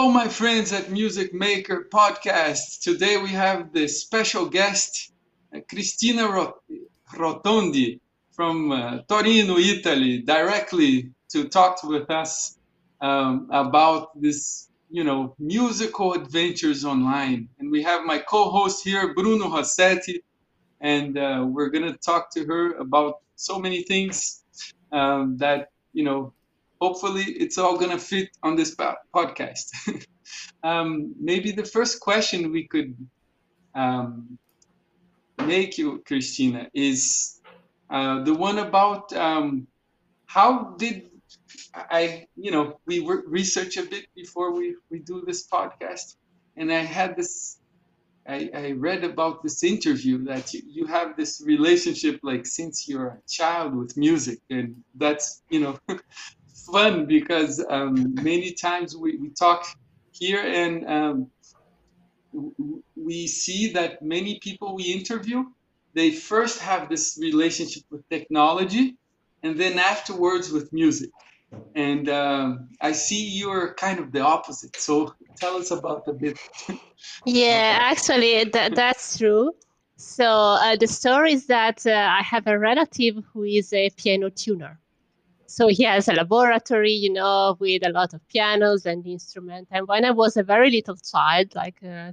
Hello, my friends at Music Maker Podcast. Today we have the special guest, uh, Cristina Rottondi from uh, Torino, Italy, directly to talk with us um, about this, you know, musical adventures online. And we have my co-host here, Bruno Rossetti, and uh, we're gonna talk to her about so many things um, that you know hopefully it's all going to fit on this podcast. um, maybe the first question we could um, make you, Cristina, is uh, the one about um, how did I, you know, we research a bit before we, we do this podcast. And I had this, I, I read about this interview that you, you have this relationship like since you're a child with music. And that's, you know, fun because um, many times we, we talk here and um, we see that many people we interview they first have this relationship with technology and then afterwards with music. And um, i see you're kind of the opposite. So tell us about a bit. Yeah actually that, that's true. So uh, the story is that uh, i have a relative who is a piano tuner so he has a laboratory, you know, with a lot of pianos and instruments. And when I was a very little child, like uh,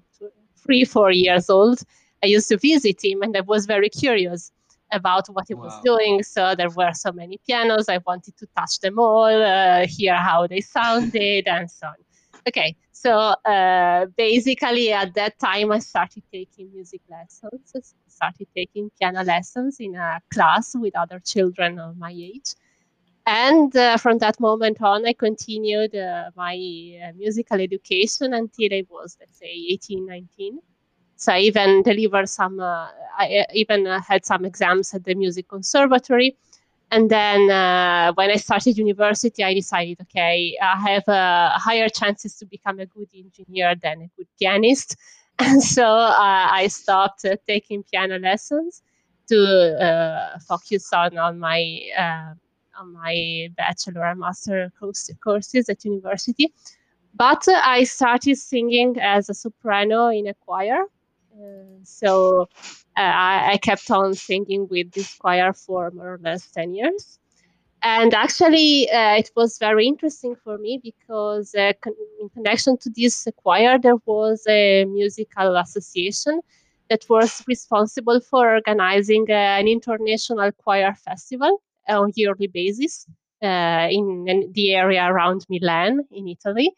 three, four years old, I used to visit him and I was very curious about what he wow. was doing. So there were so many pianos. I wanted to touch them all, uh, hear how they sounded, and so on. Okay, so uh, basically at that time I started taking music lessons. started taking piano lessons in a class with other children of my age and uh, from that moment on, I continued uh, my uh, musical education until I was, let's say, 18, 19. So I even delivered some, uh, I uh, even uh, had some exams at the music conservatory. And then when I started university, I decided, okay, I have higher chances to become a good engineer than a good pianist. And so I stopped taking piano lessons to focus on, on my on my bachelor and master course, courses at university. But I started singing as a soprano in a choir. Uh, so uh, I, I, kept on singing with this choir for more or less 10 years. And actually, uh, it was very interesting for me because uh, con- in connection to this choir, there was a musical association that was responsible for organizing an international choir festival on a yearly basis uh, in the area around Milan in Italy.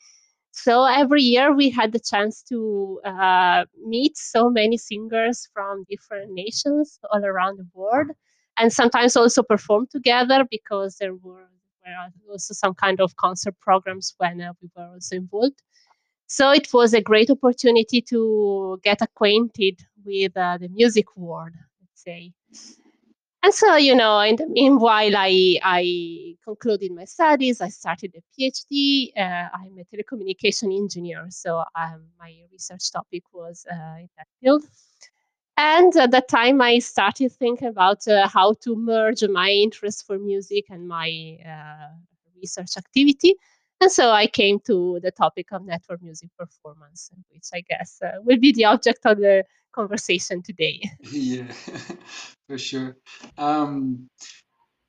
So every year we had the chance to uh, meet so many singers from different nations all around the world, and sometimes also perform together because there were, were also some kind of concert programs when uh, we were also involved. So it was a great opportunity to get acquainted with uh, the music world, let's say. And so, you know, in the meanwhile, I, I concluded my studies. I started a PhD. Uh, I'm a telecommunication engineer, so um, my research topic was uh, in that field. And at that time, I started thinking about uh, how to merge my interest for music and my uh, research activity. And so I came to the topic of network music performance, which I guess uh, will be the object of the conversation today. Yeah, for sure. Um,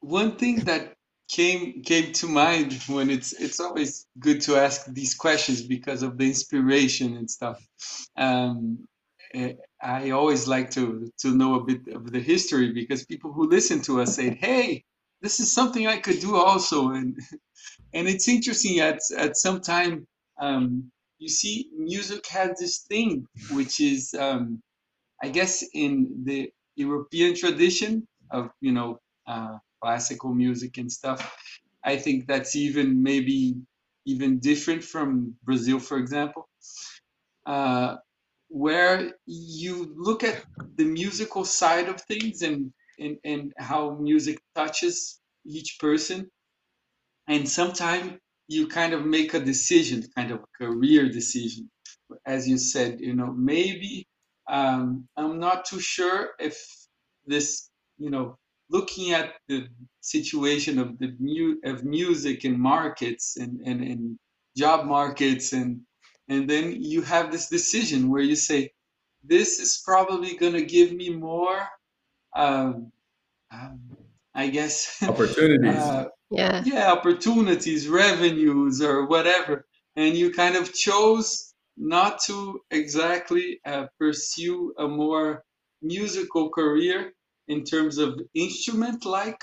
one thing that came came to mind when it's it's always good to ask these questions because of the inspiration and stuff. Um, eh, I always like to to know a bit of the history because people who listen to us say, "Hey, this is something I could do also," and and it's interesting at at some time. Um, you see, music has this thing which is um, I guess in the European tradition of you know uh, classical music and stuff, I think that's even maybe even different from Brazil, for example, uh, where you look at the musical side of things and, and and how music touches each person, and sometimes you kind of make a decision, kind of a career decision, as you said, you know maybe um, I'm not too sure if this, you know, looking at the situation of the mu- of music in markets and, and, and job markets and and then you have this decision where you say, this is probably going to give me more, um, um, I guess, opportunities. uh, yeah, yeah, opportunities, revenues, or whatever, and you kind of chose not to exactly uh, pursue a more musical career in terms of instrument like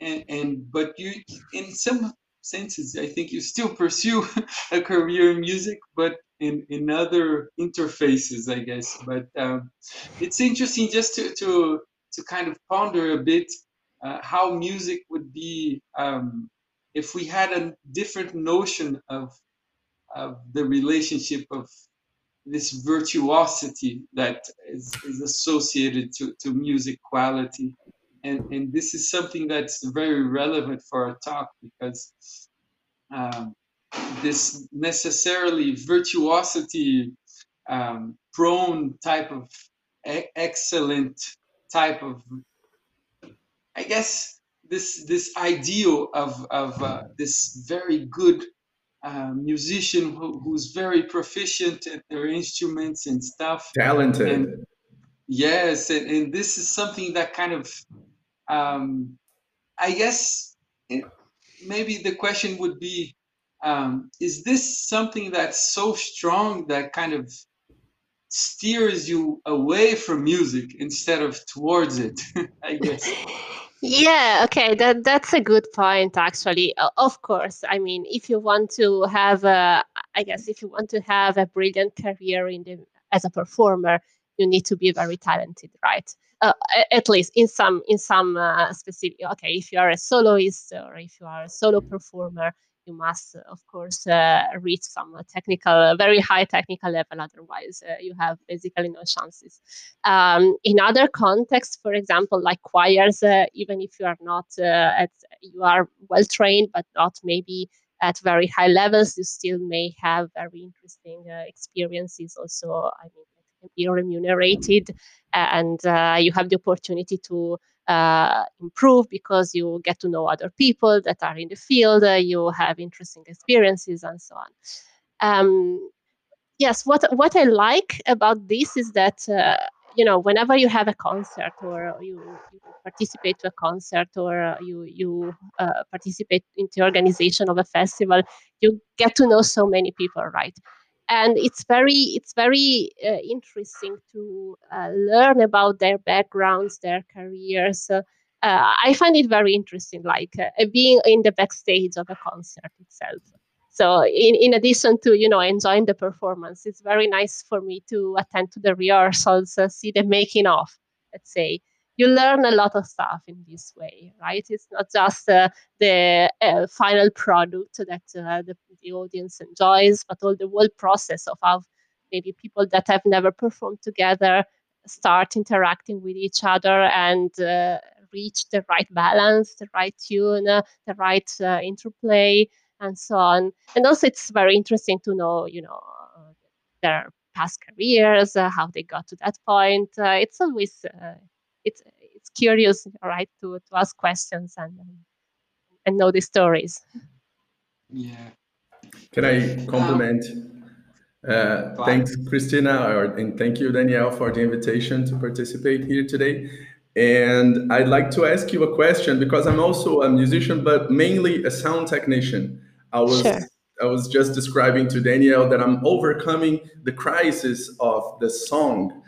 and, and but you in some senses i think you still pursue a career in music but in in other interfaces i guess. But um, it's interesting just to to to kind of ponder a bit uh, how music would be um, if we had a different notion of of the relationship of this virtuosity that is, is associated to, to music quality. And, and this is something that's very relevant for our talk because um, this necessarily virtuosity um, prone type of e- excellent type of I guess this this ideal of of uh, this very good uh, musician who, who's very proficient at their instruments and stuff. Talented. And, yes, and, and this is something that kind of, um, I guess, it, maybe the question would be, um, is this something that's so strong that kind of steers you away from music instead of towards it? I guess. Yeah, okay, that that's a good point actually. Of course, I mean, if you want to have a, I guess if you want to have a brilliant career in the as a performer, you need to be very talented, right? Uh, at least in some in some uh, specific. Okay, if you are a soloist or if you are a solo performer, you must, of course, uh, reach some technical, very high technical level. Otherwise, uh, you have basically no chances. Um, in other contexts, for example, like choirs, uh, even if you are not at, you are well trained, but not maybe at very high levels, you still may have very interesting experiences. Also, I mean, be remunerated and uh, you have the opportunity to uh, improve because you get to know other people that are in the field, uh, you have interesting experiences, and so on. Um, yes, what what I like about this is that uh, you know whenever you have a concert or you, you participate to a concert or you you uh, participate in the organization of a festival, you get to know so many people, right? And it's very it's very uh, interesting to uh, learn about their backgrounds their careers. Uh, i find it very interesting like uh, being in the backstage of a concert itself. So in, in addition to you know enjoying the performance it's very nice for me to attend to the rehearsals uh, see the making of let's say you learn a lot of stuff in this way, right? It's not just uh, the uh, final product that uh, the, the, audience enjoys, but all the whole process of how maybe people that have never performed together start interacting with each other and uh, reach the right balance, the right tune, uh, the right uh, interplay, and so on. And also, it's very interesting to know, you know, their past careers, how they got to that point. it's always it's it's curious, right, to to ask questions and and know the stories. Yeah. Can I compliment? Uh, thanks, Cristina, or, and thank you, Danielle, for the invitation to participate here today. And I'd like to ask you a question because I'm also a musician, but mainly a sound technician. I was sure. I was just describing to Danielle that I'm overcoming the crisis of the song,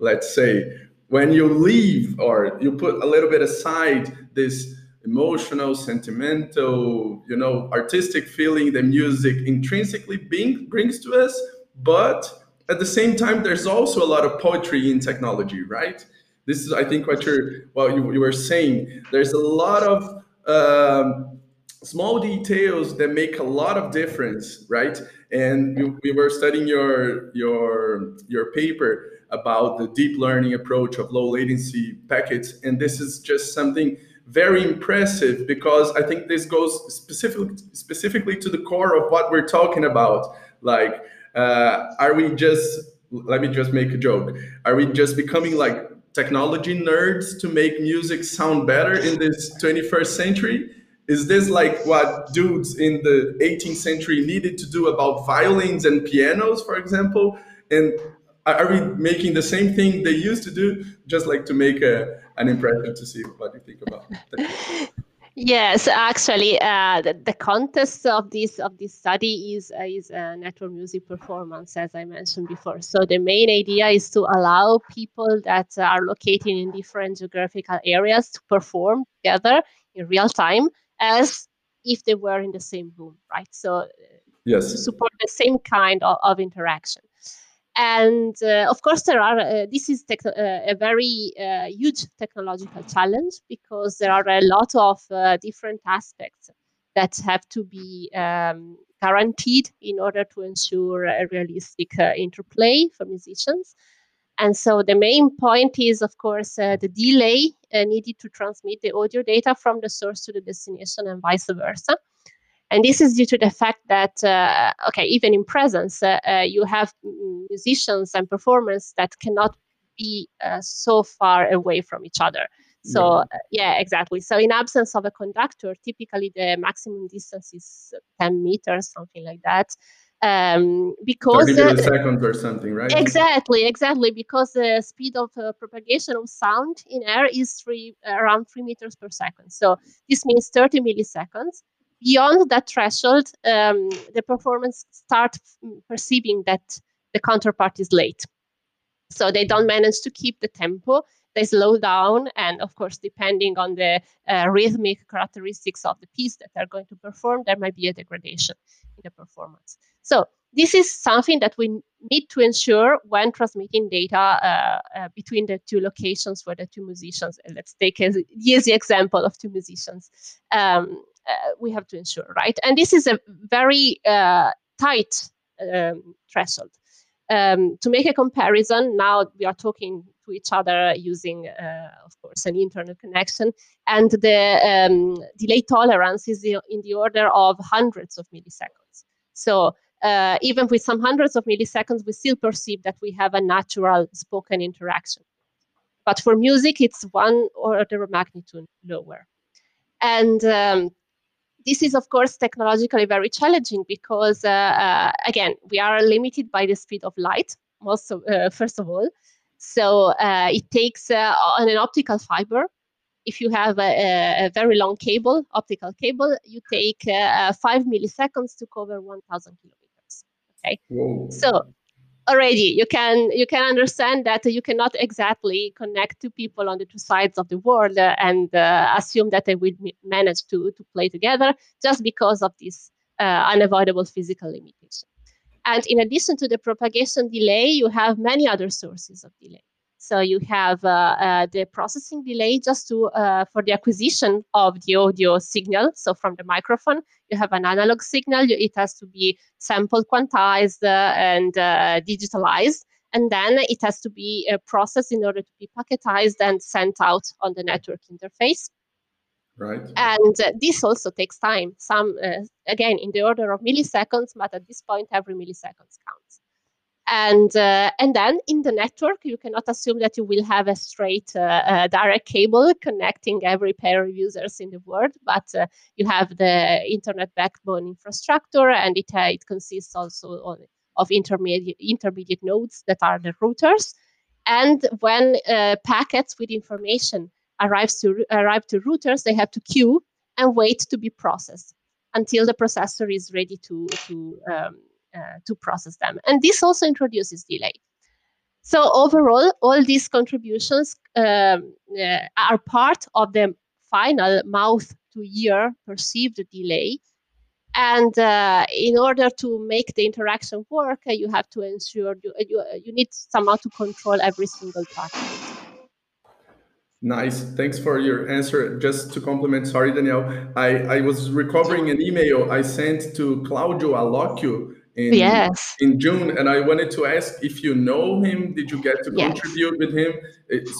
let's say, when you leave or you put a little bit aside this emotional sentimental you know artistic feeling that music intrinsically being, brings to us but at the same time there's also a lot of poetry in technology right? This is i think what you're what you, you were saying. There's a lot of um, small details that make a lot of difference right? And we were studying your your your paper about the deep learning approach of low latency packets. And this is just something very impressive because I think this goes specifically specifically to the core of what we're talking about. Like, uh, are we just let me just make a joke? Are we just becoming like technology nerds to make music sound better in this 21st century? is this like what dudes in the 18th century needed to do about violins and pianos, for example? And are we making the same thing they used to do, just like to make a, an impression to see what you think about? Yes, actually, uh, the, the, context of this of this study is uh, is a network music performance, as I mentioned before. So the main idea is to allow people that are located in different geographical areas to perform together in real time, as if they were in the same room, right? So uh, yes, to support the same kind of, of interaction and uh, of course there are uh, this is uh, a very uh, huge technological challenge because there are a lot of uh, different aspects that have to be um, guaranteed in order to ensure a realistic uh, interplay for musicians. And so the main point is of course the delay needed to transmit the audio data from the source to the destination and vice versa and this is due to the fact that, uh, okay, even in presence, uh, uh you have musicians and performers that cannot be uh, so far away from each other. So, yeah. Uh, yeah, exactly. So, in absence of a conductor, typically the maximum distance is 10 meters, something like that. Um, because 30 milliseconds or something, right? Exactly, exactly. Because the speed of propagation of sound in air is three around three meters per second. So, this means 30 milliseconds beyond that threshold, um, the performance start perceiving that the counterpart is late. So they don't manage to keep the tempo. They slow down, and of course, depending on the uh, rhythmic characteristics of the piece that they're going to perform, there might be a degradation in the performance. So this is something that we need to ensure when transmitting data uh, uh, between the two locations for the two musicians. let's take an easy example of two musicians. Um, we have to ensure, right? And this is a very uh, tight um, threshold. Um, to make a comparison, now we are talking to each other using, uh, of course, an internet connection, and the um, delay tolerance is in the order of hundreds of milliseconds. So uh, even with some hundreds of milliseconds, we still perceive that we have a natural spoken interaction. But for music, it's one order of magnitude lower. And um, this is, of course, technologically very challenging because, uh, uh, again, we are limited by the speed of light, most of, uh, first of all. So uh, it takes uh, on an optical fiber. If you have a, a, very long cable, optical cable, you take uh, five milliseconds to cover 1,000 kilometers. Okay, Whoa. so already you can you can understand that you cannot exactly connect two people on the two sides of the world uh, and uh, assume that they will manage to to play together just because of this uh, unavoidable physical limitation. And in addition to the propagation delay you have many other sources of delay so you have uh, uh, the processing delay just to uh, for the acquisition of the audio signal. So from the microphone, you have an analog signal. It has to be sampled, quantized, uh, and uh, digitalized. And then it has to be uh, processed in order to be packetized and sent out on the network interface. Right. And this also takes time. Some, again, in the order of milliseconds, but at this point, every millisecond counts and uh, and then in the network you cannot assume that you will have a straight uh, uh, direct cable connecting every pair of users in the world but uh, you have the internet backbone infrastructure and it, uh, it consists also of, of intermediate intermediate nodes that are the routers. And when uh, packets with information arrives to arrive to routers they have to queue and wait to be processed until the processor is ready to to um, to process them. And this also introduces delay. So overall, all these contributions um, uh, are part of the final mouth to ear perceived delay. And uh, in order to make the interaction work, uh, you have to ensure you, you, you need somehow to control every single part. Nice. Thanks for your answer. Just to compliment, sorry, Danielle, I, I was recovering an email I sent to Claudio Allocchio in, yes. in June. And I wanted to ask if you know him, did you get to yes. contribute with him?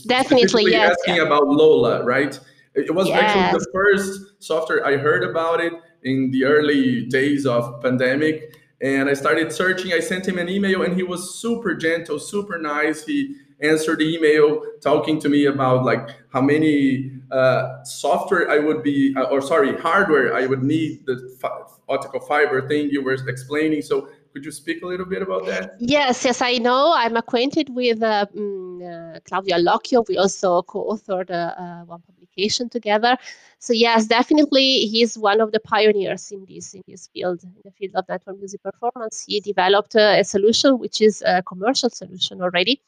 Definitely, yes. Asking about Lola, right? It was yes. actually the first software I heard about it in the early days of pandemic. And I started searching. I sent him an email and he was super gentle, super nice. He answered the email talking to me about like how many uh, software I would be, uh, or sorry, hardware I would need the fi- optical fiber thing you were explaining. So could you speak a little bit about that? Yes, yes, I know. I'm acquainted with uh, um, uh, Claudio Allocchio. We also co-authored uh, one publication together. So yes, definitely, he's one of the pioneers in this in this field, in the field of network music performance. He developed a solution which is a commercial solution already,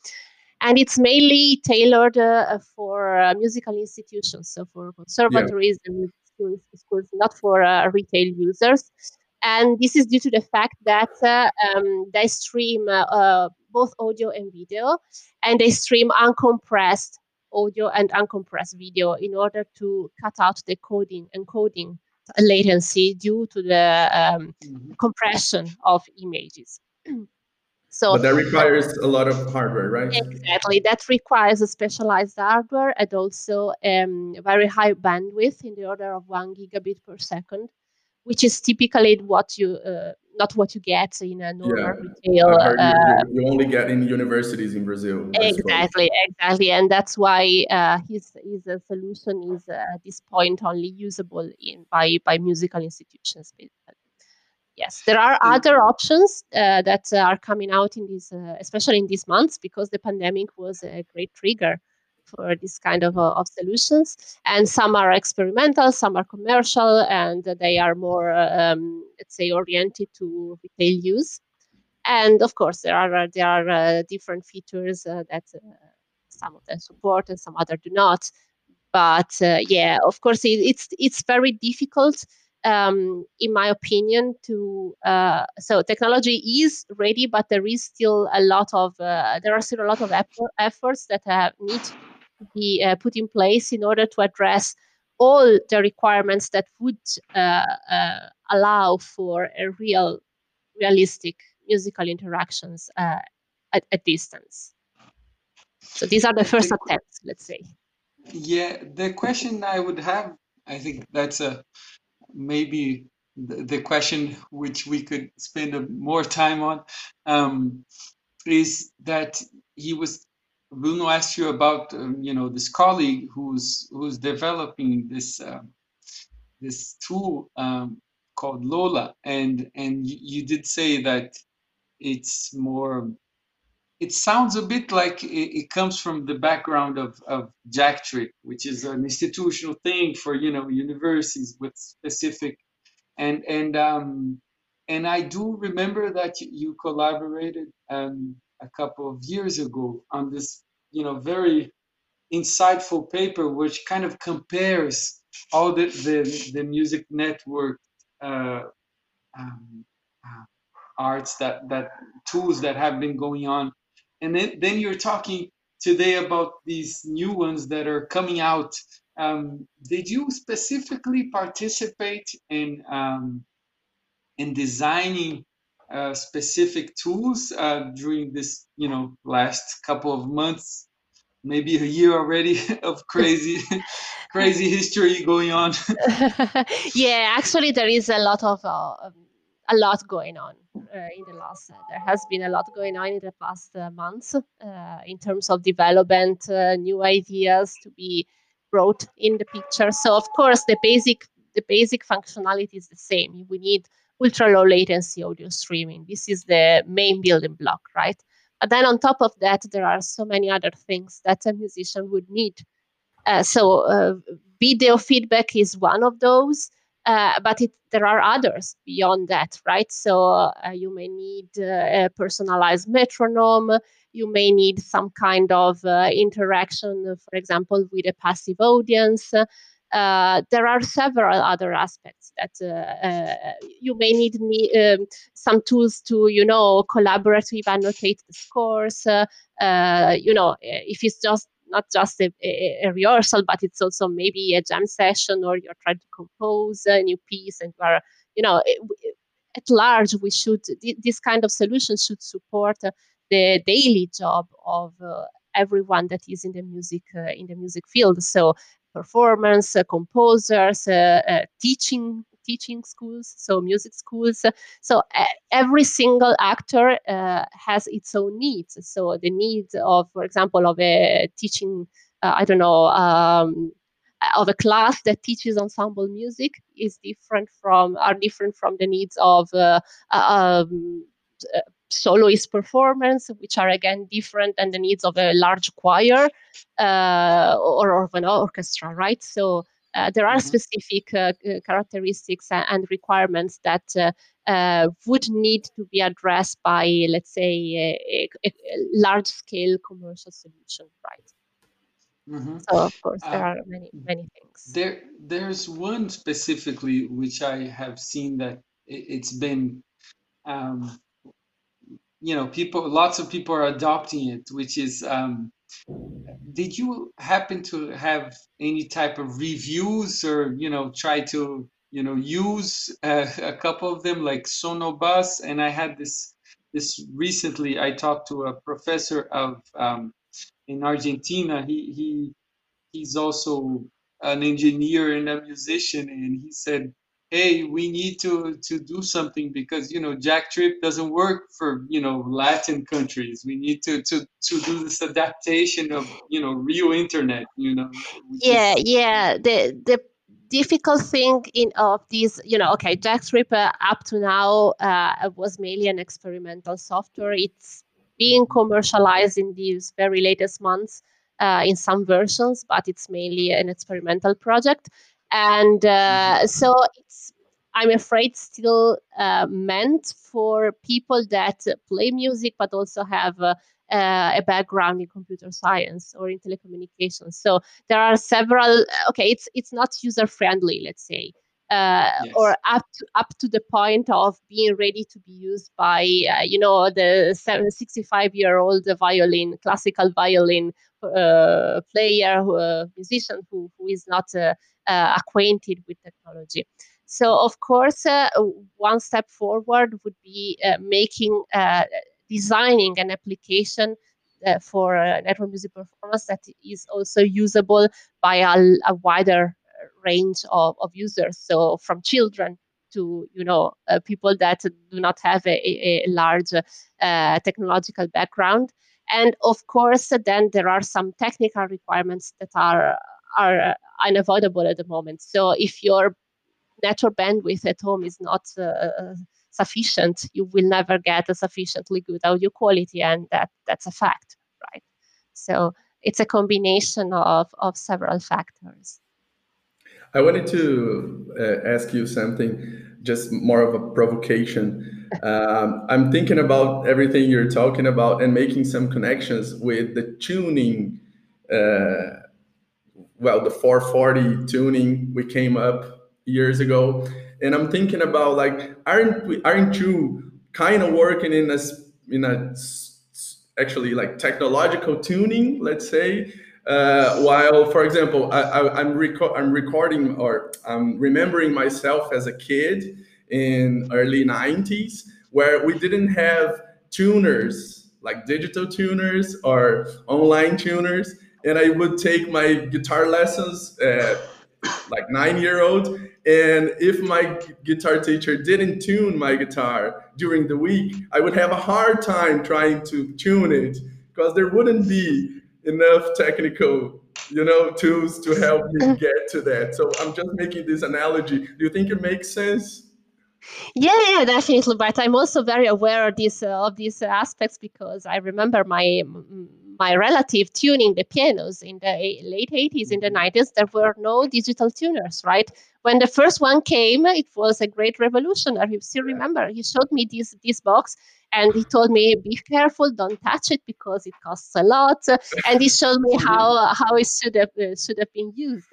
and it's mainly tailored uh, for uh, musical institutions, so for conservatories yeah. and schools, schools, not for uh, retail users. And this is due to the fact that um, they stream both audio and video, and they stream uncompressed audio and uncompressed video in order to cut out the coding and encoding latency due to the um, mm-hmm. compression of images. So but that requires a lot of hardware, right? Exactly. That requires a specialized hardware and also um, very high bandwidth in the order of one gigabit per second, which is typically what you uh, not what you get in a normal yeah. retail. Uh, you, you, only get in universities in Brazil. Exactly, exactly, and that's why uh, his his uh, solution is uh, at this point only usable in by by musical institutions. Basically yes there are other options uh, that uh, are coming out in these uh, especially in these months because the pandemic was a great trigger for this kind of, uh, of solutions. And some are experimental some are commercial and they are more um, let's say oriented to retail use. And of course there are there are uh, different features uh, that some of them support and some other do not. But yeah of course it, it's it's very difficult um, in my opinion, to uh, so technology is ready, but there is still a lot of uh, there are still a lot of effort, efforts that have, need to be uh, put in place in order to address all the requirements that would uh, uh, allow for a real, realistic musical interactions uh, at a distance. So these are the first attempts, let's say. Yeah, the question I would have, I think that's a maybe the, the question which we could spend more time on um, is that he was Bruno asked you about um, you know this colleague who's who's developing this uh, this tool um, called Lola. And and you, you, did say that it's more it sounds a bit like it, it, comes from the background of, of JackTrip, which is an institutional thing for you know universities with specific and and um, and I do remember that you collaborated um, a couple of years ago on this you know very insightful paper which kind of compares all the the, the music network uh, um, uh, arts that that tools that have been going on and then, then you're talking today about these new ones that are coming out. Um, did you specifically participate in um, in designing uh, specific tools uh, during this, you know, last couple of months, maybe a year already of crazy, crazy history going on? yeah, actually, there is a lot of uh, a lot going on uh, in the last. Uh, there has been a lot going on in the past uh, months uh, in terms of development, uh, new ideas to be brought in the picture. So of course, the basic the basic functionality is the same. We need ultra low latency audio streaming. This is the main building block, right? But then on top of that, there are so many other things that a musician would need. Uh, so video feedback is one of those. Uh, but it, there are others beyond that, right? So uh, you may need uh, a personalized metronome. You may need some kind of uh, interaction, for example, with a passive audience. Uh, there are several other aspects that you may need um, some tools to, you know, collaboratively annotate the scores. you know, if it's just not just a, a, a, rehearsal, but it's also maybe a jam session or you're trying to compose a new piece and you are, you know, at large, we should, this kind of solution should support uh, the daily job of uh, everyone that is in the music, uh, in the music field. So performance, uh, composers, uh, teaching teaching schools, so music schools. So every single actor uh, has its own needs. So the needs of, for example, of a teaching, uh, I don't know, um, of a class that teaches ensemble music is different from are different from the needs of uh, um, soloist performance, which are again different than the needs of a large choir uh, or of an orchestra, right? So uh, there are mm-hmm. specific uh, characteristics and requirements that uh, uh, would need to be addressed by, let's say, a, a, a large-scale commercial solution, right? Mm-hmm. So of course there uh, are many many things. There there's one specifically which I have seen that it's been um, you know people lots of people are adopting it which is um, did you happen to have any type of reviews or you know try to you know use uh, a couple of them like SonoBus? And i had this this recently i talked to a professor of um, in argentina. He he he's also an engineer and a musician and he said hey we need to to do something because you know JackTrip doesn't work for you know latin countries. We need to to to do this adaptation of you know real internet you know yeah is- yeah the the difficult thing in of these you know okay JackTrip uh, up to now uh, was mainly an experimental software. It's being commercialized in these very latest months uh, in some versions but it's mainly an experimental project and uh, mm-hmm. so it's i'm afraid still uh, meant for people that play music but also have uh, uh, a background in computer science or in telecommunications so there are several okay it's it's not user friendly let's say uh, yes. or up to, up to the point of being ready to be used by uh, you know the 65 year old violin classical violin uh, player uh, musician who, who is not uh, uh, acquainted with technology so of course one step forward would be making designing an application for network music performance that is also usable by a, a wider range of, of users. So from children to you know uh, people that do not have a, a large uh, technological background. And of course then there are some technical requirements that are are unavoidable at the moment. So if your network bandwidth at home is not uh, sufficient you will never get a sufficiently good audio quality and that that's a fact right? So it's a combination of of several factors I wanted to uh, ask you something, just more of a provocation. Um, I'm thinking about everything you're talking about and making some connections with the tuning. Uh, well, the 440 tuning we came up years ago, and I'm thinking about like, aren't we, aren't you kind of working in a in a actually like technological tuning, let's say, uh, while, for example, I, am reco- I'm recording or I'm remembering myself as a kid in early 90s where we didn't have tuners like digital tuners or online tuners. And i would take my guitar lessons at like nine year old. And if my guitar teacher didn't tune my guitar during the week i would have a hard time trying to tune it because there wouldn't be enough technical you know tools to help me get to that so i'm just making this analogy do you think it makes sense yeah, yeah, definitely. But I'm also very aware of these uh, of these aspects because I remember my my relative tuning the pianos in the late 80s, in the 90s. Mm-hmm. There were no digital tuners, right? When the first one came, it was a great revolution. I still remember. He showed me this this box, and he told me be careful don't touch it because it costs a lot. And he showed me how how it should have uh, should have been used.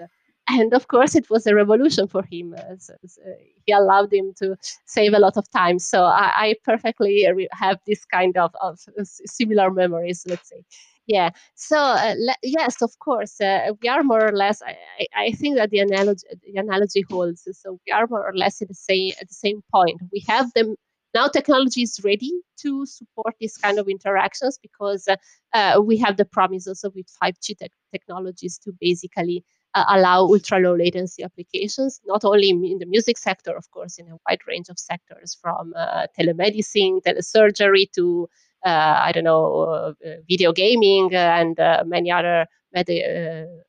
And of course it was a revolution for him uh, so, so he allowed him to save a lot of time. So i, I perfectly have this kind of, of similar memories let's say. Yeah. So uh, le- yes of course uh, we are more or less I, I think that the analogy the analogy holds. So we are more or less at the same at the same point. We have them now technology is ready to support these kind of interactions because uh, uh, we have the promise also with 5G te- technologies to basically uh, allow ultra low latency applications, not only in the music sector, of course, in a wide range of sectors from uh, telemedicine, telesurgery to uh, I don't know, uh, video gaming and many other med-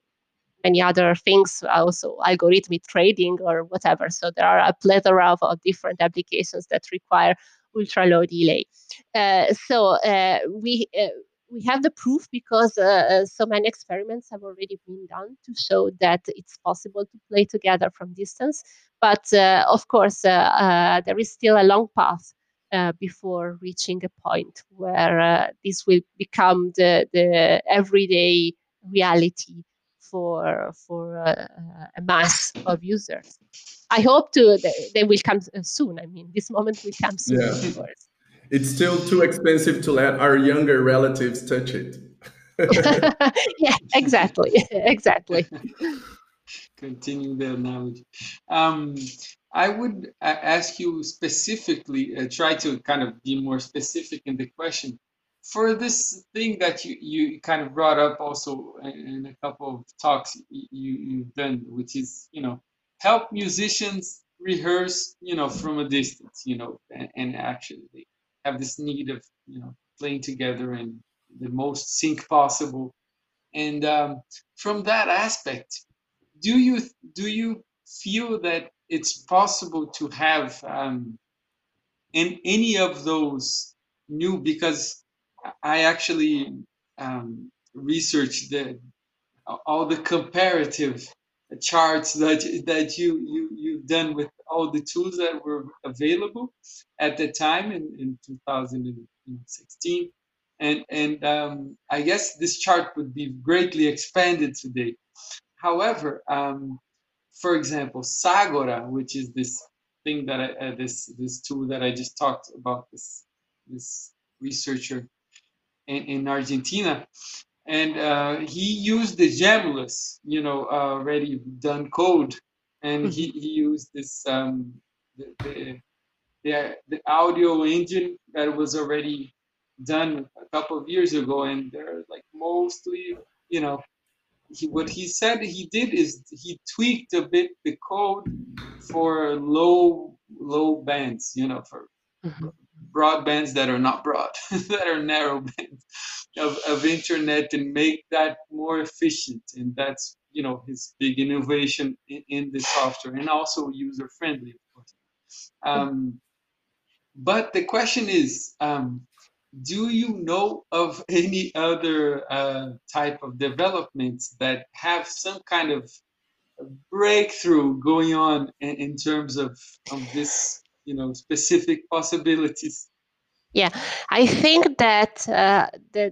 many other things, also algorithmic trading or whatever. So there are a plethora of, of different applications that require ultra low delay. Uh, so uh, we uh, we have the proof because uh, uh, so many experiments have already been done to show that it's possible to play together from distance. But uh, of course, there is still a long path before reaching a point where this will become the, the everyday reality for for uh, a mass of users. I hope to they, they will come soon. I mean, this moment will come soon. Yeah. It's still too expensive to let our younger relatives touch it. yeah, exactly, exactly. Continue the analogy. Um, I would uh, ask you specifically, uh, try to kind of be more specific in the question. For this thing that you, you kind of brought up also in a couple of talks you, you've done, which is, you know, help musicians rehearse, you know, from a distance, you know, and, and actually have this need of, you know, playing together in the most sync possible. And um, from that aspect, do you do you feel that it's possible to have um, in any of those new because I actually um, researched the all the comparative charts that that you you you've done with all the tools that were available at the time in, in 2016 and and um, I guess this chart would be greatly expanded today. However, um, for example, Sagora, which is this thing that I, uh, this this tool that I just talked about, this this researcher in, in Argentina, and uh, he used the Jamulus, you know, already done code, and he, he used this um, the, the, the the audio engine that was already done a couple of years ago, and they're like mostly, you know, he, what he said he did is he tweaked a bit the code for low low bands, you know, for mm-hmm. Broad bands that are not broad, that are narrow bands of, of internet and make that more efficient. And that's you know his big innovation in, in the software and also user friendly, of course. Um, but the question is, um, do you know of any other uh, type of developments that have some kind of breakthrough going on in, in terms of, of this you know specific possibilities. Yeah i think that uh, the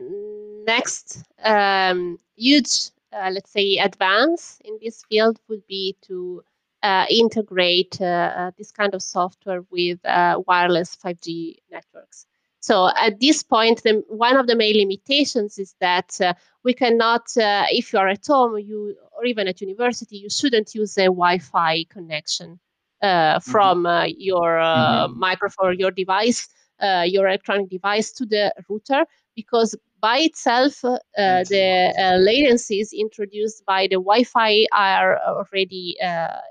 next um, huge uh, let's say advance in this field would be to uh, integrate uh, uh, this kind of software with wireless 5g networks. So at this point, the, one of the main limitations is that uh, we cannot, uh, if you are at home, you or even at university, you shouldn't use a Wi-Fi connection uh, mm-hmm. from mm-hmm. your uh, mm-hmm. microphone your device, uh, your electronic device, to the router, because by itself, uh, the latencies introduced by the Wi-Fi are already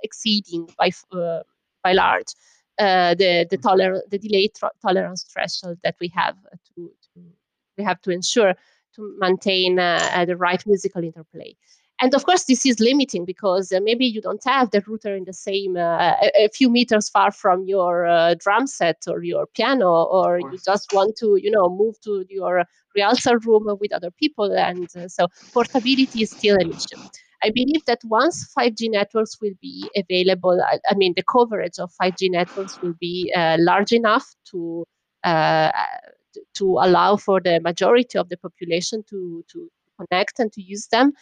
exceeding by by large uh, the the, toler- the delay tro- tolerance threshold that we have to, to, we have to ensure to maintain uh, uh, the right musical interplay. And of course, this is limiting because uh, maybe you don't have the router in the same uh, a, a, few meters far from your uh, drum set or your piano, or you just want to, you know, move to your rehearsal room with other people, and so portability is still an issue. I believe that once 5G networks will be available, I, I mean, the coverage of 5G networks will be uh, large enough to uh, to allow for the majority of the population to to connect and to use them.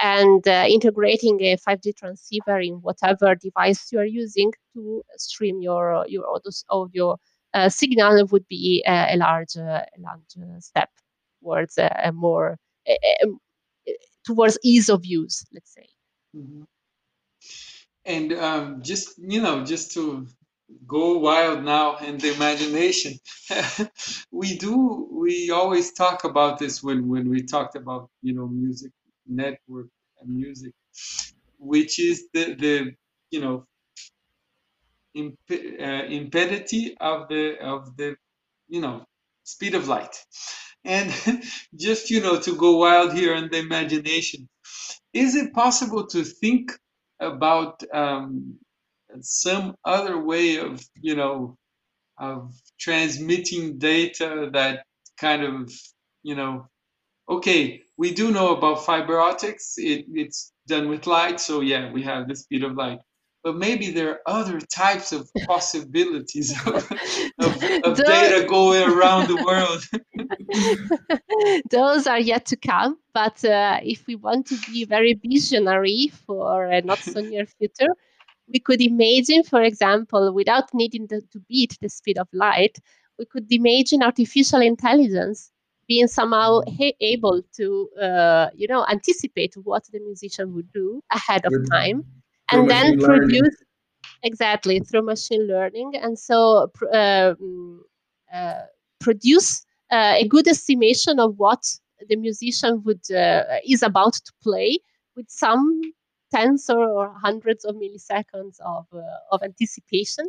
And uh, integrating a 5G transceiver in whatever device you are using to stream your your audio uh, signal would be a, a large uh, large uh, step towards a, a more a, towards ease of use, let's say. Mm-hmm. And um, just you know, just to go wild now in the imagination, we do. We always talk about this when when we talked about you know music network and music, which is the the you know imp- uh, impedity of the of the you know speed of light. And just you know to go wild here in the imagination is it possible to think about um, some other way of you know of transmitting data that kind of you know okay we do know about fiber optics. It, it's done with light so yeah we have the speed of light. But maybe there are other types of possibilities of, of, of data going around the world. Those are yet to come but uh, if we want to be very visionary for a not so near future we could imagine, for example, without needing to beat the speed of light, we could imagine artificial intelligence being somehow mm. able to, uh, you know, anticipate what the musician would do ahead of time, and then produce learning. exactly through machine learning, and so uh, uh, produce uh, a good estimation of what the musician would uh, is about to play with some tens or hundreds of milliseconds of, uh, of anticipation.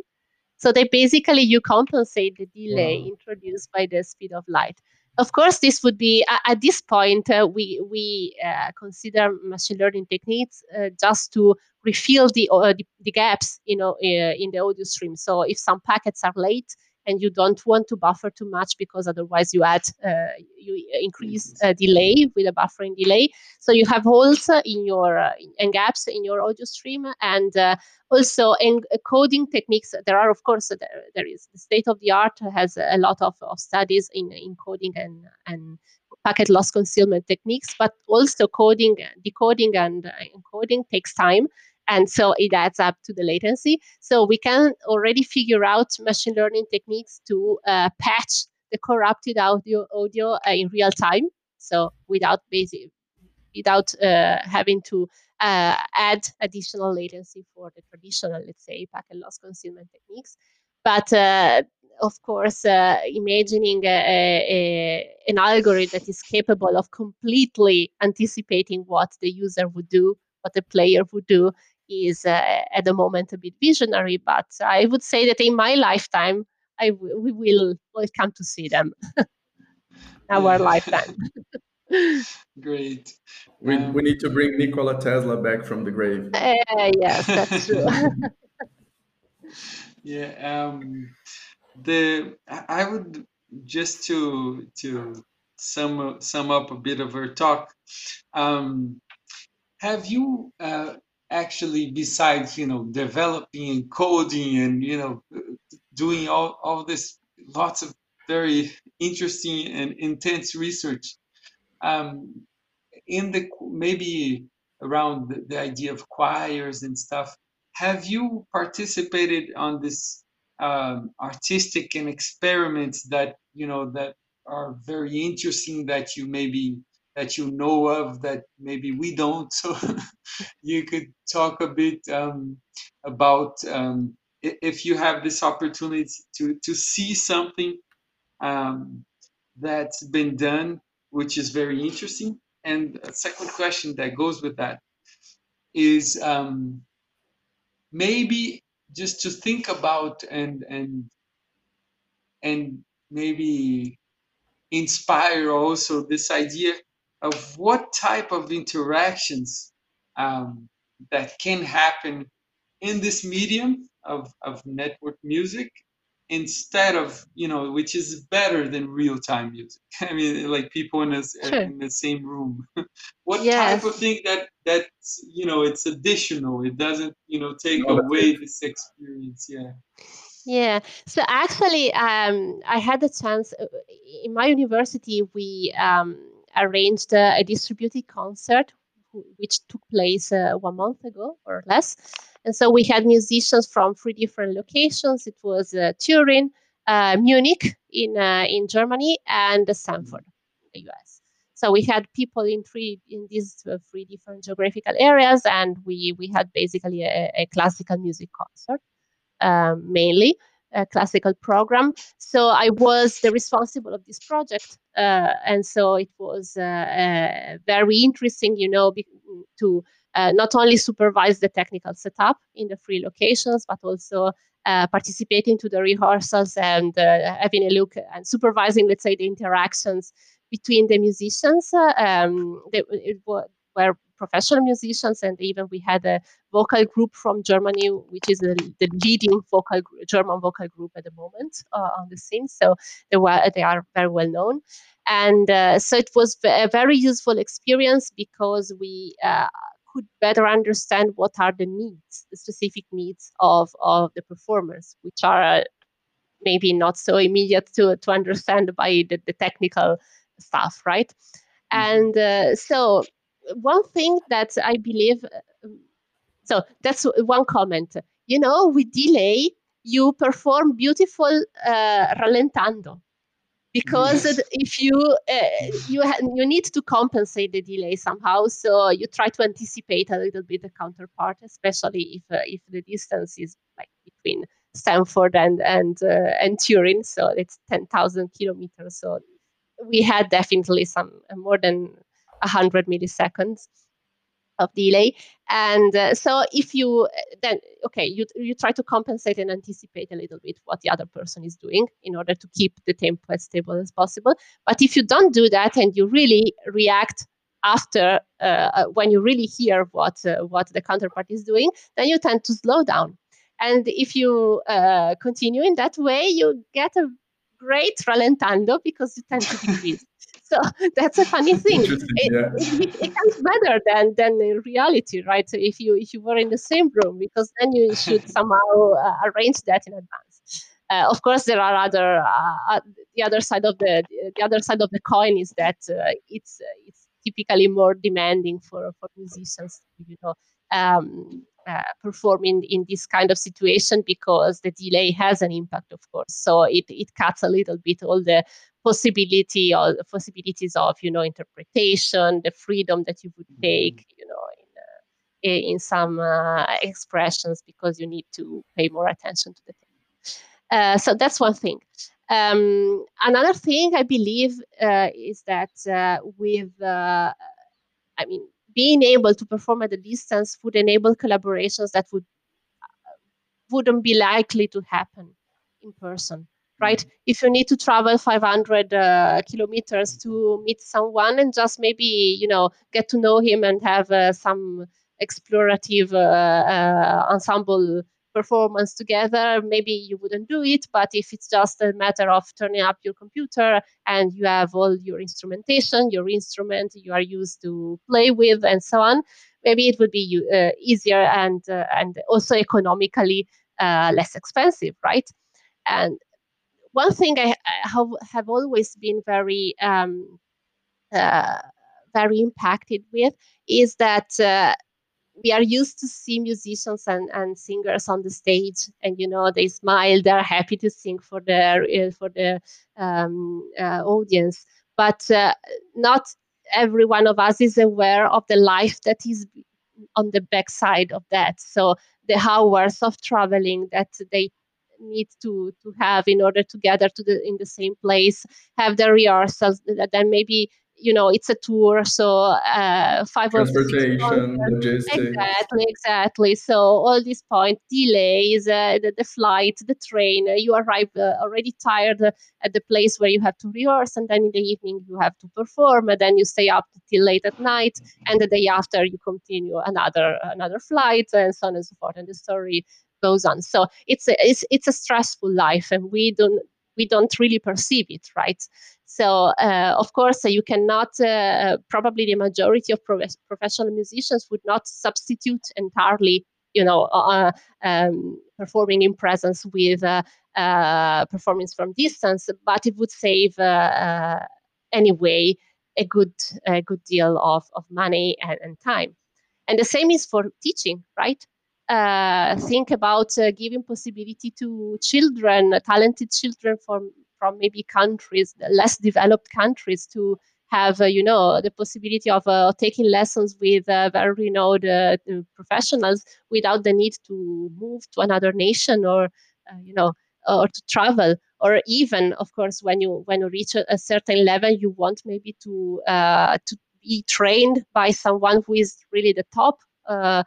So they basically you compensate the delay wow. introduced by the speed of light. Of course, this would be at this point uh, we we uh, consider machine learning techniques uh, just to refill the, uh, the, the gaps you know uh, in the audio stream. So if some packets are late, and you don't want to buffer too much because otherwise you add uh, you increase uh, delay with a buffering delay. So you have holes in your uh, and gaps in your audio stream and uh, also in coding techniques there are of course there, there is the state of the art has a lot of, of studies in encoding and and packet loss concealment techniques but also coding decoding and encoding takes time and so it adds up to the latency. So we can already figure out machine learning techniques to uh, patch the corrupted audio audio uh, in real time. So without basic, without uh, having to uh, add additional latency for the traditional, let's say, packet loss concealment techniques. But uh, of course, uh, imagining a, a, an algorithm that is capable of completely anticipating what the user would do, what the player would do, is uh, at the moment a bit visionary, but I would say that in my lifetime, I w- we will will come to see them. Our lifetime. Great. We, um, we need to bring Nikola Tesla back from the grave. Uh, yes, that's true. yeah. Um, the I would just to to sum sum up a bit of our talk. Um, have you uh, actually besides you know developing and coding and you know doing all, all this lots of very interesting and intense research um, in the maybe around the, the, idea of choirs and stuff have you participated on this um, artistic and experiments that you know that are very interesting that you maybe that you know of that maybe we don't. So you could talk a bit um, about um, if you have this opportunity to to see something um, that's been done, which is very interesting. And a second question that goes with that is um, maybe just to think about and and and maybe inspire also this idea of what type of interactions um, that can happen in this medium of, of network music instead of you know which is better than real time music. I mean like people in, a, sure. in the same room. What yes. type of thing that that you know it's additional. It doesn't you know take no, away this experience yeah. Yeah. So actually um, i had the chance uh, in my university we um, arranged a, distributed concert which took place uh, one month ago or less. And so we had musicians from three different locations. It was uh, Turin, uh, Munich in uh, in Germany, and Stanford in the US. So we had people in three in these uh, three different geographical areas, and we we had basically a, a classical music concert um, mainly classical program. So I was the responsible of this project, uh, and so it was uh, uh, very interesting, you know, be- to uh, not only supervise the technical setup in the three locations, but also uh, participating to the rehearsals and having a look and supervising, let's say, the interactions between the musicians. Um, they, it, were professional musicians, and even we had a vocal group from Germany, which is the, the leading vocal German vocal group at the moment uh, on the scene. So they were they are very well known, and uh, so it was a very useful experience because we uh, could better understand what are the needs, the specific needs of of the performers, which are uh, maybe not so immediate to to understand by the, the technical stuff, right? Mm-hmm. And uh, so one thing that I believe, uh, so that's one comment. You know, with delay, you perform beautiful uh, rallentando because yes. if you uh, you ha- you need to compensate the delay somehow so you try to anticipate a little bit the counterpart especially if uh, if the distance is like between Stanford and and uh, and Turin so it's 10,000 kilometers so we had definitely some uh, more than 100 milliseconds of delay. And uh, so if you uh, then okay you, you try to compensate and anticipate a little bit what the other person is doing in order to keep the tempo as stable as possible. But if you don't do that and you really react after uh, uh when you really hear what uh, what the counterpart is doing then you tend to slow down. And if you continue in that way you get a great rallentando because you tend to decrease. So that's a funny thing. It, yeah. it, it, comes better than than in reality, right? So if you if you were in the same room, because then you should somehow uh, arrange that in advance. Uh, of course, there are other uh, uh the other side of the the other side of the coin is that uh, it's uh, it's typically more demanding for for musicians, you know. Um, uh, perform in, in this kind of situation because the delay has an impact, of course. So it, it cuts a little bit all the possibility or the possibilities of you know interpretation, the freedom that you would mm-hmm. take, you know, in, uh, in some uh, expressions because you need to pay more attention to the thing. Uh, so that's one thing. Um, another thing I believe uh, is that uh, with, I mean, being able to perform at a distance would enable collaborations that would wouldn't be likely to happen in person right mm-hmm. if you need to travel 500 uh, kilometers to meet someone and just maybe you know get to know him and have uh, some explorative uh, uh ensemble performance together, maybe you wouldn't do it. But if it's just a matter of turning up your computer and you have all your instrumentation, your instrument you are used to play with, and so on, maybe it would be uh, easier and uh, and also economically uh, less expensive, right? And one thing I, have, have always been very um, uh, very impacted with is that uh, we are used to see musicians and, and singers on the stage and you know they smile they're happy to sing for their uh, for the um, uh, audience. But uh, not every one of us is aware of the life that is on the backside of that. So the hours of traveling that they need to to have in order to gather to the in the same place have the rehearsals that then maybe you know it's a tour so uh, five transportation logistics. Exactly exactly. So all these point delays uh, the, the, flight the train uh, you arrive uh, already tired at the place where you have to rehearse and then in the evening you have to perform and then you stay up till late at night and the day after you continue another another flight and so on and so forth and the story goes on. So it's a, it's, it's a stressful life and we don't we don't really perceive it right so, uh, of course, uh, you cannot, uh, probably the majority of pro- professional musicians would not substitute entirely, you know, uh, um, performing in presence with uh, uh, performance from distance, but it would save anyway a good, a good deal of, of money and, and time. And the same is for teaching, right? Uh, think about uh, giving possibility to children, talented children from from maybe countries, less developed countries, to have uh, you know the possibility of uh, taking lessons with uh, very renowned uh, professionals without the need to move to another nation or you know or to travel. Or even of course when you when you reach a, a certain level you want maybe to to be trained by someone who is really the top uh,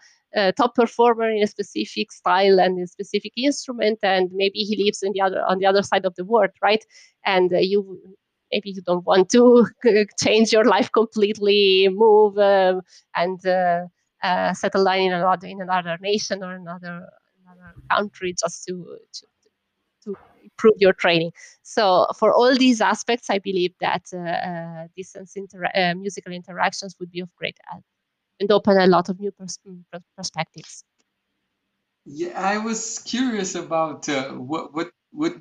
top performer in a specific style and a specific instrument and maybe he lives in the other on the other side of the world right and uh, you maybe you don't want to change your life completely, move uh, and uh, uh, settle down in another in another nation or another another country just to, to to improve your training. So for all these aspects, I believe that uh, uh, distance inter- uh, musical interactions would be of great help and open a lot of new pers- perspectives. Yeah, I was curious about uh, what what what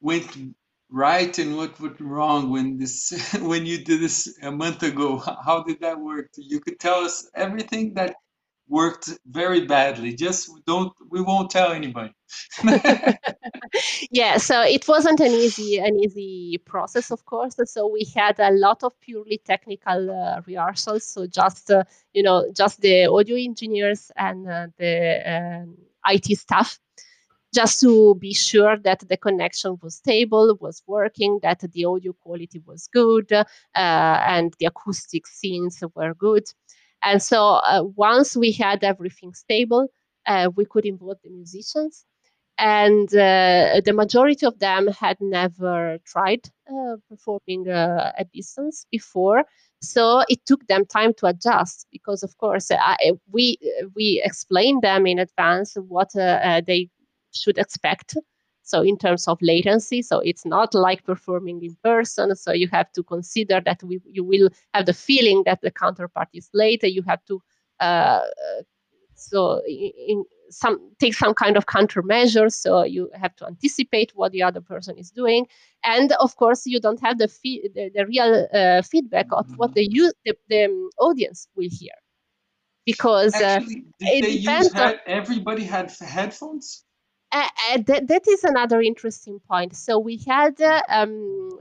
went right and what went wrong when this when you did this a month ago. How did that work? You could tell us everything that worked very badly. Just don't we won't tell anybody. yeah, so it wasn't an easy an easy process, of course. So we had a lot of purely technical uh, rehearsals. So just uh, you know, just the audio engineers and uh, the um, IT staff just to be sure that the connection was stable, was working, that the audio quality was good, uh, and the acoustic scenes were good. And so uh, once we had everything stable, uh, we could involve the musicians. And uh, the majority of them had never tried uh, performing uh, at distance before. So it took them time to adjust because, of course, I, we we explained them in advance what they should expect. So in terms of latency so it's not like performing in person. So you have to consider that we, you will have the feeling that the counterpart is late. You have to uh, so in some take some kind of countermeasures so you have to anticipate what the other person is doing and of course you don't have the fee- the, the, real uh, feedback of what the, use, the, the um, audience will hear because uh, Actually, did they use head- everybody had headphones uh, uh, that, that is another interesting point. So we had uh, um,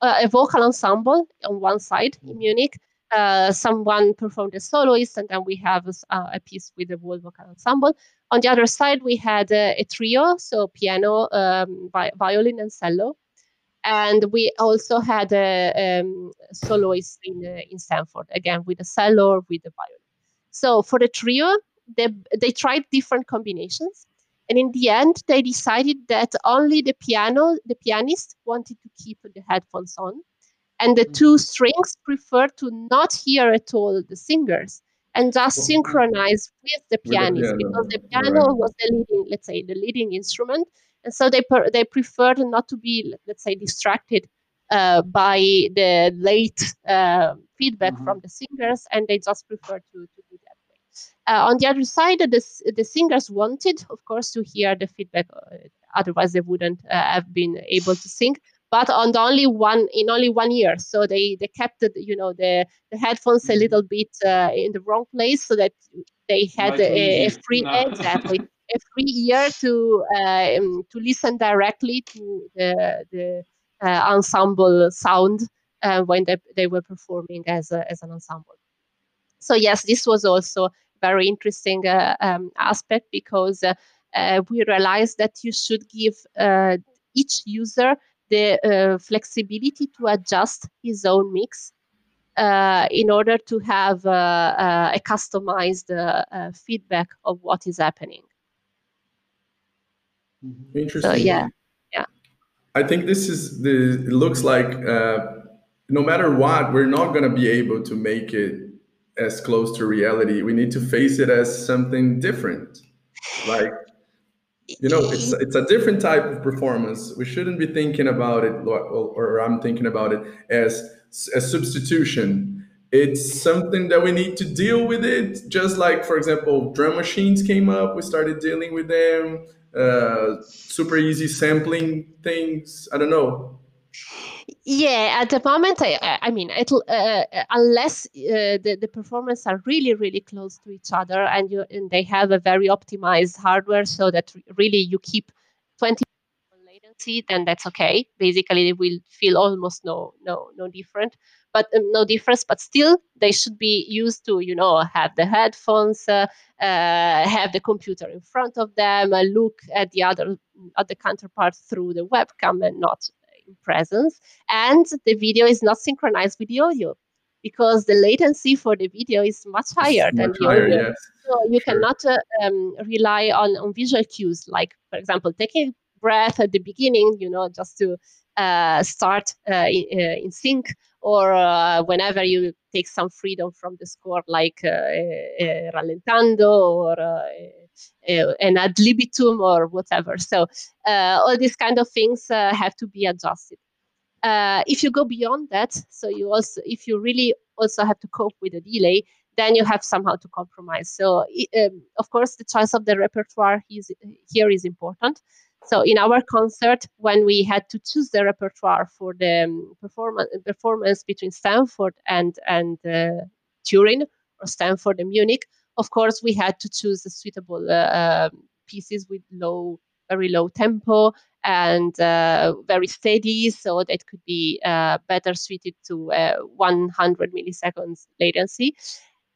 a, a, vocal ensemble on one side in Munich. Uh, someone performed a soloist, and then we have a, a piece with a whole vocal ensemble. On the other side, we had a trio, so piano, um, vi- violin, and cello. And we also had a um, soloist in, uh, in Stanford, again with a cello or with a violin. So for the trio, they, they tried different combinations and in the end, they decided that only the piano, the pianist wanted to keep the headphones on. And the two mm-hmm. strings preferred to not hear at all the singers and just synchronize with the pianist because the piano right. was the leading, let's say, the leading instrument. And so they per- they preferred not to be, let's say, distracted uh, by the late uh, feedback mm-hmm. from the singers, and they just preferred to, to do that. Uh, on the other side, the, the singers wanted, of course, to hear the feedback. Uh, otherwise, they wouldn't uh, have been able to sing. But on only one in only one year, so they they kept the, you know the the headphones a mm-hmm. little bit uh, in the wrong place, so that they had a, a, free no. exactly a free ear to um, to listen directly to the the uh, ensemble sound uh, when they, they were performing as a, as an ensemble. So yes, this was also very interesting uh, um, aspect because uh, uh, we realized that you should give each user the flexibility to adjust his own mix uh, in order to have uh, uh, a customized feedback of what is happening. Mm-hmm. Interesting. So, yeah, yeah. I think this is the. It looks like no matter what, we're not going to be able to make it as close to reality. We need to face it as something different. Like, you know, it's it's a different type of performance. We shouldn't be thinking about it, or, or I'm thinking about it as a substitution. It's something that we need to deal with it. Just like, for example, drum machines came up, we started dealing with them. Uh, super easy sampling things. I don't know yeah at the moment i, I mean it, uh, unless uh, the, the performance are really really close to each other and you and they have a very optimized hardware so that really you keep 20 latency then that's okay. Basically it will feel almost no no no different but um, no difference but still they should be used to you know have the headphones uh, uh, have the computer in front of them uh, look at the other at the counterpart through the webcam and not presence and the video is not synchronized with the audio because the latency for the video is much higher than the higher, audio. Yes. So you sure. cannot uh, um, rely on, on visual cues, like, for example, taking breath at the beginning, you know, just to uh, start uh, in, uh, in, sync, or uh, whenever you take some freedom from the score, like rallentando or an ad libitum or whatever. So all these kind of things have to be adjusted. if you go beyond that, so you also, if you really also have to cope with a delay, then you have somehow to compromise. So, um, of course, the choice of the repertoire is, here is important. So, in our concert, when we had to choose the repertoire for the um, performance performance between Stanford and and uh, Turin or Stanford and Munich, of course, we had to choose the suitable uh, um, pieces with low, very low tempo and uh, very steady, so that could be uh, better suited to uh, 100 milliseconds latency.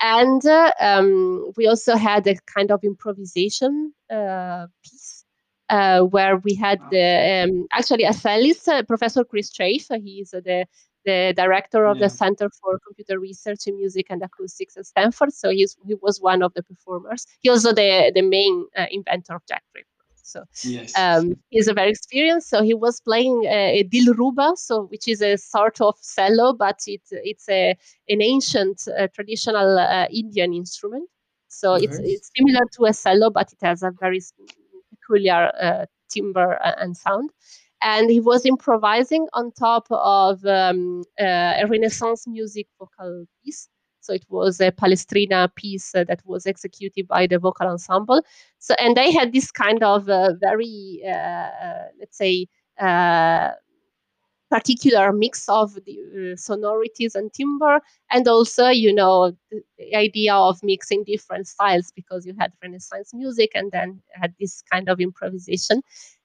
And uh, um, we also had a kind of improvisation uh, piece uh, where we had the um, actually a cellist, uh, Professor Chris Chafe. He is uh, the the director of yeah. the Center for Computer Research in Music and Acoustics at Stanford. So he's, he was one of the performers. He also the the main uh, inventor of Jack Trip. So yes. um, he's a very experienced. So he was playing a, a dilruba, so which is a sort of cello, but it's it's a an ancient uh, traditional uh, Indian instrument. So nice. it's it's similar to a cello, but it has a very peculiar uh, timbre and sound. And he was improvising on top of um, uh, a Renaissance music vocal piece. So it was a Palestrina piece uh, that was executed by the vocal ensemble. So and they had this kind of uh, very, uh, uh let's say, uh, particular mix of the sonorities and timbre, and also you know the, idea of mixing different styles because you had Renaissance music and then had this kind of improvisation.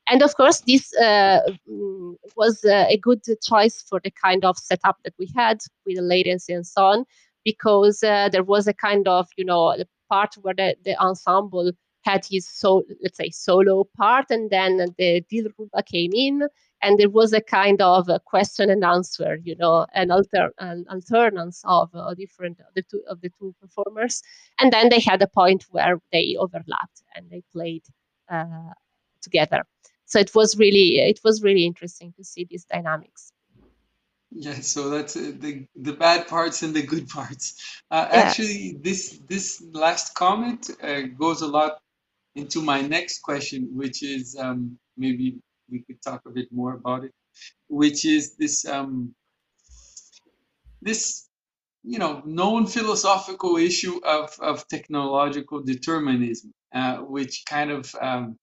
And of course, this mm, was a good choice for the kind of setup that we had with the latency and so on because uh, there was a kind of you know the part where the, the ensemble had his so let's say solo part and then the dilruba came in and there was a kind of a question and answer you know an, alter, an alternance of uh, different the two of the two performers. And then they had a point where they overlapped and they played uh, together so it was really it was really interesting to see these dynamics yeah, so that's uh, the the bad parts and the good parts. Uh, yeah. Actually, this this last comment uh, goes a lot into my next question, which is um, maybe we could talk a bit more about it, which is this um, this you know known philosophical issue of of technological determinism, uh, which kind of um,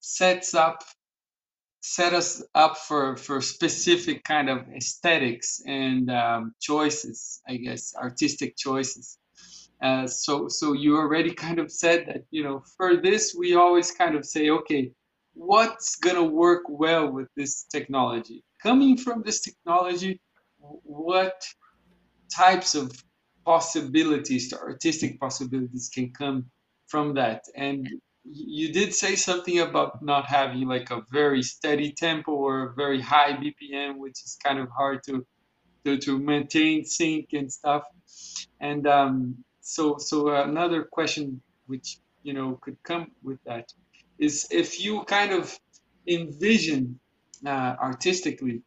sets up set us up for for specific kind of aesthetics and um, choices i guess artistic choices. Uh, so so you already kind of said that you know for this we always kind of say okay what's gonna work well with this technology? Coming from this technology what types of possibilities artistic possibilities can come from that? And you did say something about not having like a very steady tempo or a very high BPM, which is kind of hard to to, to maintain sync and stuff. And um, so so another question which you know could come with that is if you kind of envision uh, artistically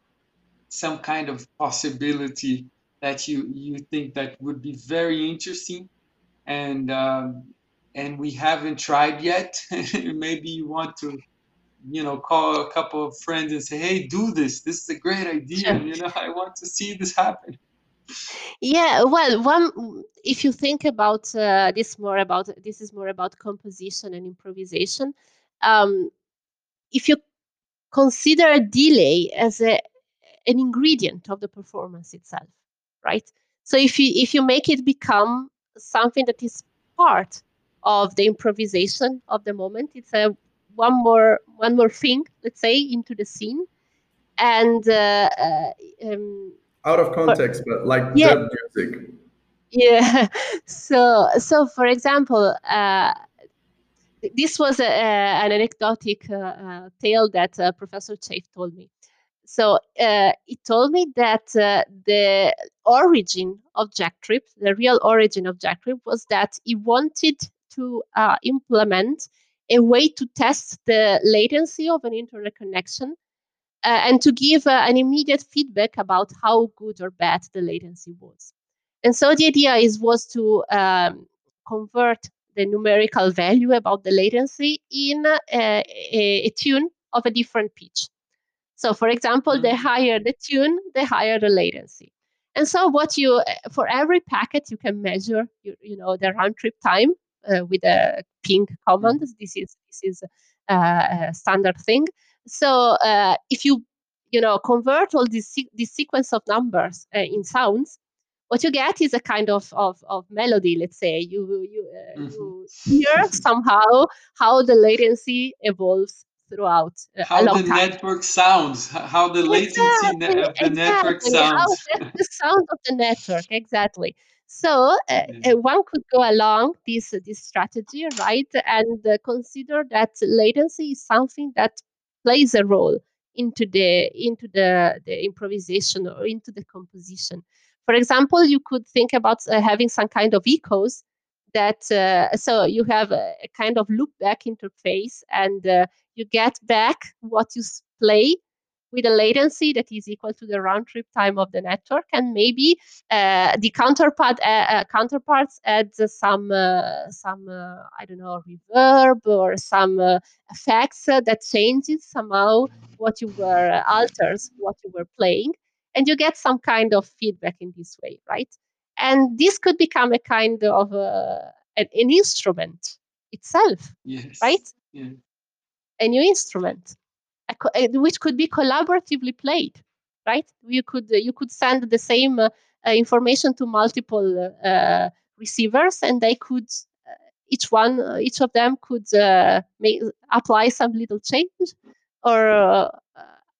some kind of possibility that you you think that would be very interesting and um, and we haven't tried yet. Maybe you want to, you know, call a couple of friends and say, "Hey, do this. This is a great idea. Sure. You know, I want to see this happen." Yeah, well, one if you think about uh, this more about this is more about composition and improvisation. Um, if you consider a delay as a an ingredient of the performance itself, right? So if you if you make it become something that is part of the improvisation of the moment. It's a one more one more thing, let's say, into the scene, and uh, uh, um, out of context, but, but like yeah, music. Yeah. So so for example. Uh, this was a, a, an anecdotic uh, uh, tale that uh, Professor Chafe told me. So uh, he told me that uh, the origin of JackTrip, the real origin of JackTrip, was that he wanted to uh, implement a way to test the latency of an internet connection uh, and to give uh, an immediate feedback about how good or bad the latency was. And so the idea is was to um, convert the numerical value about the latency in a, a, a, tune of a different pitch. So, for example, mm-hmm. the higher the tune, the higher the latency. And so, what you for every packet you can measure, you, you know, the round trip time uh, with a ping command. Mm-hmm. This is this is uh, a standard thing. So, uh, if you you know convert all this this sequence of numbers uh, in sounds, what you get is a kind of, of, of melody let's say you you, uh, mm-hmm. you hear somehow how the latency evolves throughout uh, how the time. network sounds how the latency exactly, of the exactly. network sounds the sound of the network exactly so uh, uh, one could go along this this strategy right? And uh, consider that latency is something that plays a role into the into the, the improvisation or into the composition. For example, you could think about uh, having some kind of echoes that uh, so you have a, a, kind of loop back interface and uh, you get back what you play with a latency that is equal to the round trip time of the network and maybe uh, the counterpart uh, uh, counterparts add some uh, some i don't know reverb or some effects that changes somehow what you were alters what you were playing and you get some kind of feedback in this way right and this could become a kind of uh, an, an, instrument itself yes. right yeah. a new instrument which could be collaboratively played right you could you could send the same uh, uh, information to multiple uh, receivers and they could uh, each one uh, each of them could make, apply some little change or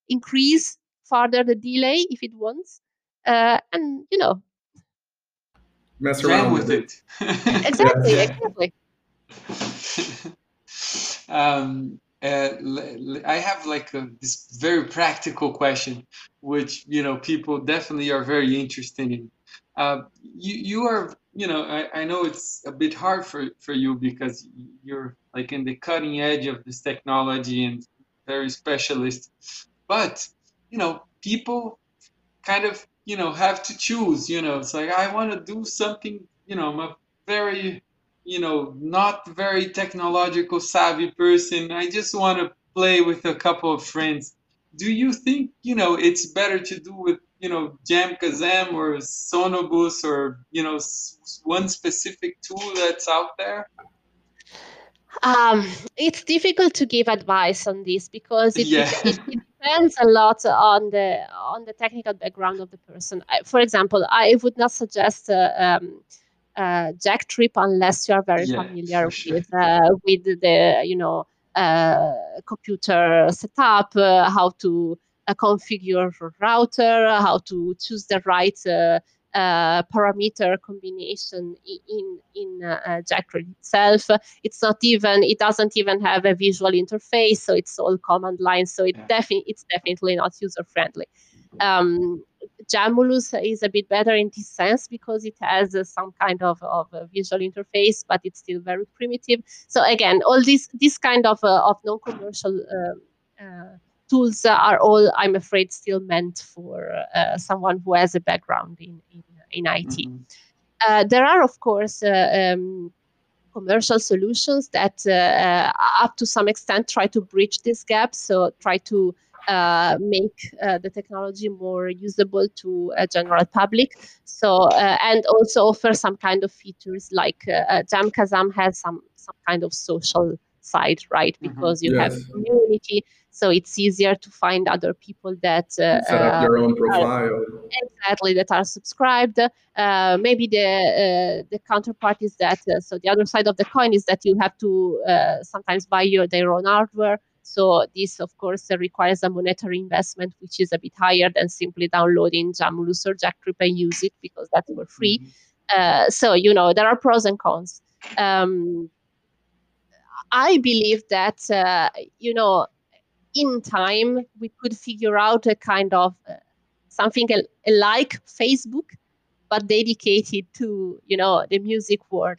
increase further the delay if it wants, uh, and you know, mess around with it. exactly, exactly. um, uh, I have like a, this very practical question, which you know people definitely are very interested in. Uh, you you are you know I, I know it's a bit hard for for you because you're like in the cutting edge of this technology and very specialist, but you know, people kind of, you know, have to choose, you know, it's like, I want to do something, you know, I'm a very, you know, not very technological savvy person. I just want to play with a couple of friends. Do you think, you know, it's better to do with, you know, JamKazam or SonoBus or, you know, one specific tool that's out there? Um, it's difficult to give advice on this because it, yeah. it, it, depends a lot on the on the technical background of the person. I, for example, I would not suggest uh, um, uh, JackTrip unless you are very yeah, familiar sure. with uh, with the you know uh, computer setup, uh, how to uh, configure router, how to choose the right uh, parameter combination in in uh, uh jQuery itself. It's not even it doesn't even have a visual interface, so it's all command line. So it definitely it's definitely not user friendly. Um, Jamulus is a bit better in this sense because it has uh, some kind of, of visual interface, but it's still very primitive. So again, all these this kind of uh, of non-commercial uh, tools are all, I'm afraid, still meant for uh, someone who has a background in, in, in IT. Mm-hmm. Uh, there are, of course, uh, um, commercial solutions that, uh, up to some extent, try to bridge this gap. So, try to uh, make uh, the technology more usable to a general public. So uh, and also offer some kind of features like JamKazam has some some kind of social side, right? Mm-hmm. Because mm-hmm. you yes. have community, so it's easier to find other people that uh, set up your own profile. exactly, that are subscribed. Uh, maybe the uh, the counterpart is that uh, so the other side of the coin is that you have to uh, sometimes buy your their own hardware. So this, of course, requires a monetary investment, which is a bit higher than simply downloading Jamulus or JackTrip and use it because that's for free. Mm-hmm. so you know there are pros and cons. Um, I believe that uh, you know, in time we could figure out a kind of uh, something like Facebook, but dedicated to you know the music world.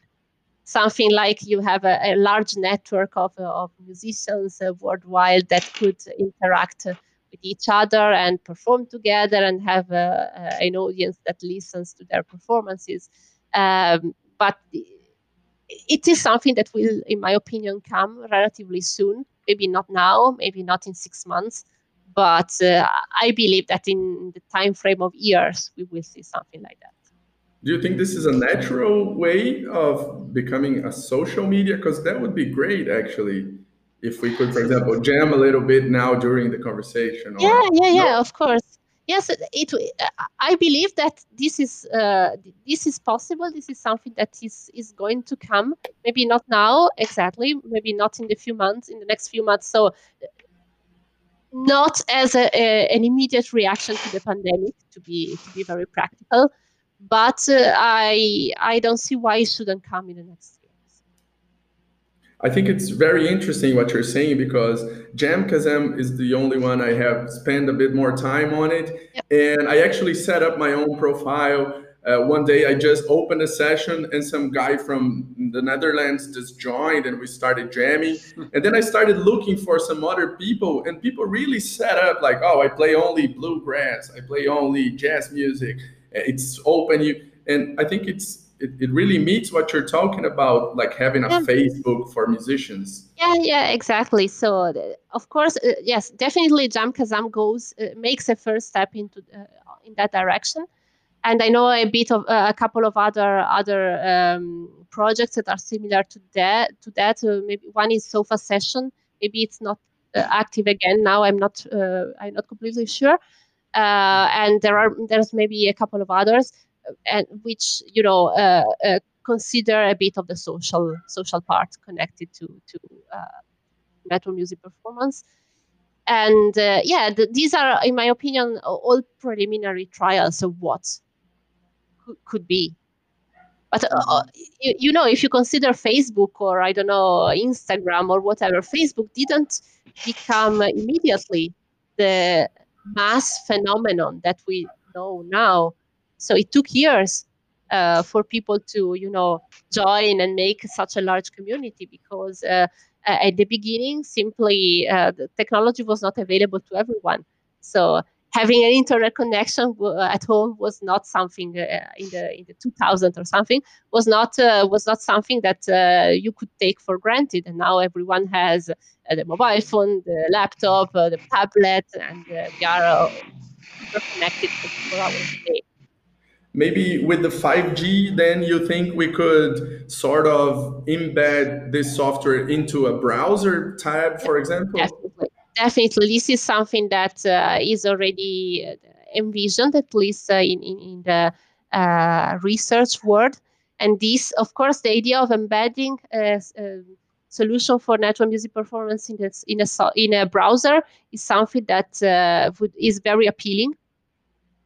Something like you have a, a large network of, of musicians uh, worldwide that could interact with each other and perform together and have a, a, an audience that listens to their performances. Um, but it is something that will, in my opinion, come relatively soon. Maybe not now, maybe not in six months, but uh, I believe that in the time frame of years, we will see something like that. Do you think this is a natural way of becoming a social media? Because that would be great, actually, if we could, for example, jam a little bit now during the conversation. yeah, yeah, yeah, no? of course. Yes, it. I believe that this is uh, this is possible. This is something that is is going to come. Maybe not now exactly. Maybe not in the few months. In the next few months. So not as a, a, an immediate reaction to the pandemic to be to be very practical but uh, I I don't see why it shouldn't come in the next years. I think it's very interesting what you're saying because JamKazam is the only one I have spent a bit more time on it, yep. and I actually set up my own profile. Uh, one day I just opened a session and some guy from the Netherlands just joined and we started jamming. and then I started looking for some other people and people really set up like, oh, I play only bluegrass, I play only jazz music it's open. You and i think it's it, it really meets what you're talking about like having a yeah. facebook for musicians. Yeah yeah exactly. So of course uh, yes definitely JamKazam goes uh, makes a first step into uh, in that direction. And i know a bit of uh, a couple of other other um, projects that are similar to that to that. Uh, maybe one is Sofasession. Maybe it's not uh, active again. Now i'm not i'm not completely sure uh, and there are there's maybe a couple of others, uh, and which you know uh, consider a bit of the social social part connected to to metal music performance. And uh, yeah the, these are in my opinion all preliminary trials of what could, could be. But uh, you, you, know if you consider facebook or i don't know instagram or whatever facebook didn't become immediately the mass phenomenon that we know now. So it took years uh, for people to, you know, join and make such a large community because uh, at the beginning, simply uh, the technology was not available to everyone. So having an internet connection at home was not something uh, in the in the 2000s or something was not uh, was not something that uh, you could take for granted. And now everyone has uh, the mobile phone the laptop uh, the tablet and uh, they are connected 24 hours a day. Maybe with the 5g then you think we could sort of embed this software into a browser tab for example? Definitely definitely. This is something that uh, is already uh, envisioned at least uh, in, in, in, the uh, research world. And this of course the idea of embedding a, a solution for natural music performance in, this, in, a, in a browser is something that uh, would, is very appealing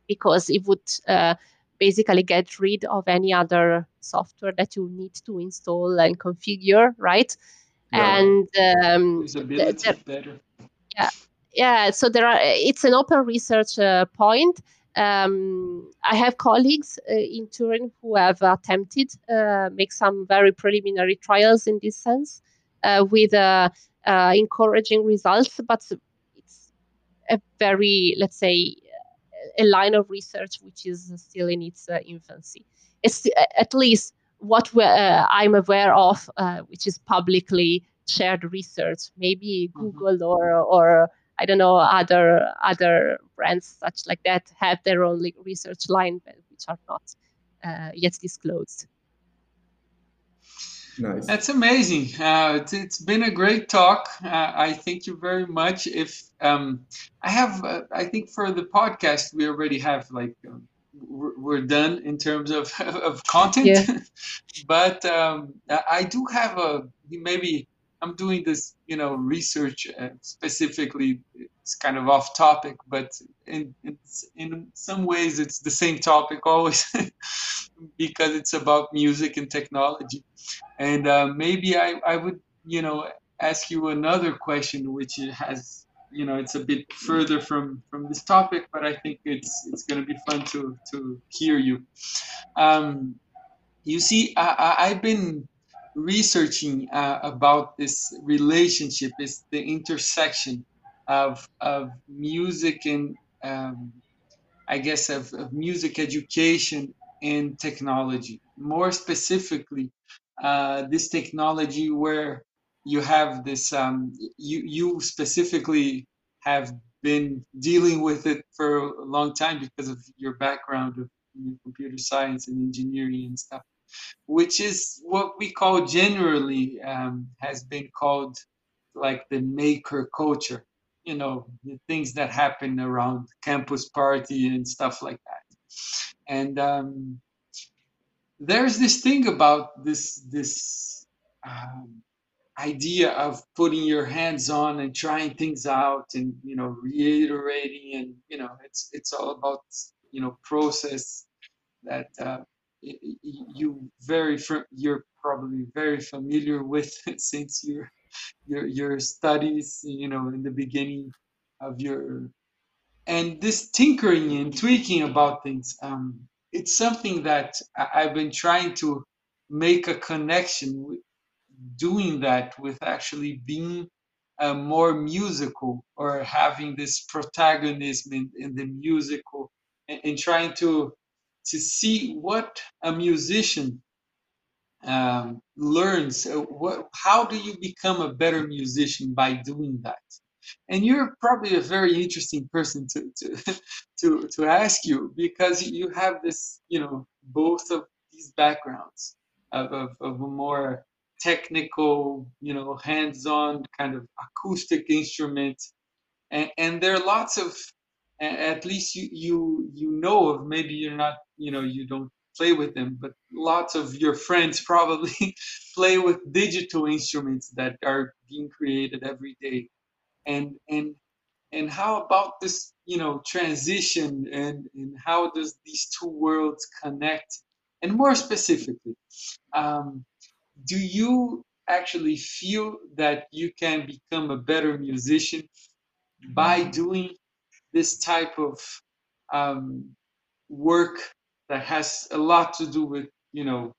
because it would uh, basically get rid of any other software that you need to install and configure right? Yeah. and um, better yeah yeah so there are it's an open research uh, point um, I have colleagues uh, in Turin who have attempted uh, make some very preliminary trials in this sense uh, with uh, uh, encouraging results, but it's a very let's say a line of research which is still in its infancy. It's at least what I'm aware of, which is publicly shared research. Maybe mm-hmm. Google or or I don't know other other brands such like that have their own research line, which are not uh, yet disclosed. Nice. That's amazing. Uh, it's, it's been a great talk. Uh, I thank you very much. If um, I have, uh, I think for the podcast we already have like um, we're done in terms of of content. Yeah. but um, I do have a maybe I'm doing this, you know, research uh, specifically. It's kind of off topic, but in, in some ways it's the same topic always, because it's about music and technology. And uh, maybe I I would you know ask you another question, which has you know it's a bit further from from this topic, but I think it's it's going to be fun to to hear you. Um, you see, I, I've been researching uh, about this relationship is the intersection of of music and um, I guess of, of, music education and technology. More specifically, uh, this technology where you have this um, you you specifically have been dealing with it for a long time because of your background of computer science and engineering and stuff, which is what we call generally um, has been called like the maker culture you know the things that happen around campus party and stuff like that. And um, there's this thing about this this um, idea of putting your hands on and trying things out and you know reiterating and you know it's it's all about you know process that uh, you very you're probably very familiar with since you're your your studies you know in the beginning of your and this tinkering and tweaking about things um, it's something that i've been trying to make a connection with doing that with actually being uh, more musical or having this protagonism in, in the musical and, and, trying to to see what a musician um, learns uh, what, how do you become a better musician by doing that? And you're probably a very interesting person to to to, to ask you because you have this you know both of these backgrounds of, of, of a more technical you know hands-on kind of acoustic instrument. And, and there are lots of at least you you you know of maybe you're not you know you don't play with them, but lots of your friends probably play with digital instruments that are being created every day. And and and how about this, you know, transition and, and how does these two worlds connect? And more specifically, um, do you actually feel that you can become a better musician by doing this type of um, work that has a lot to do with you know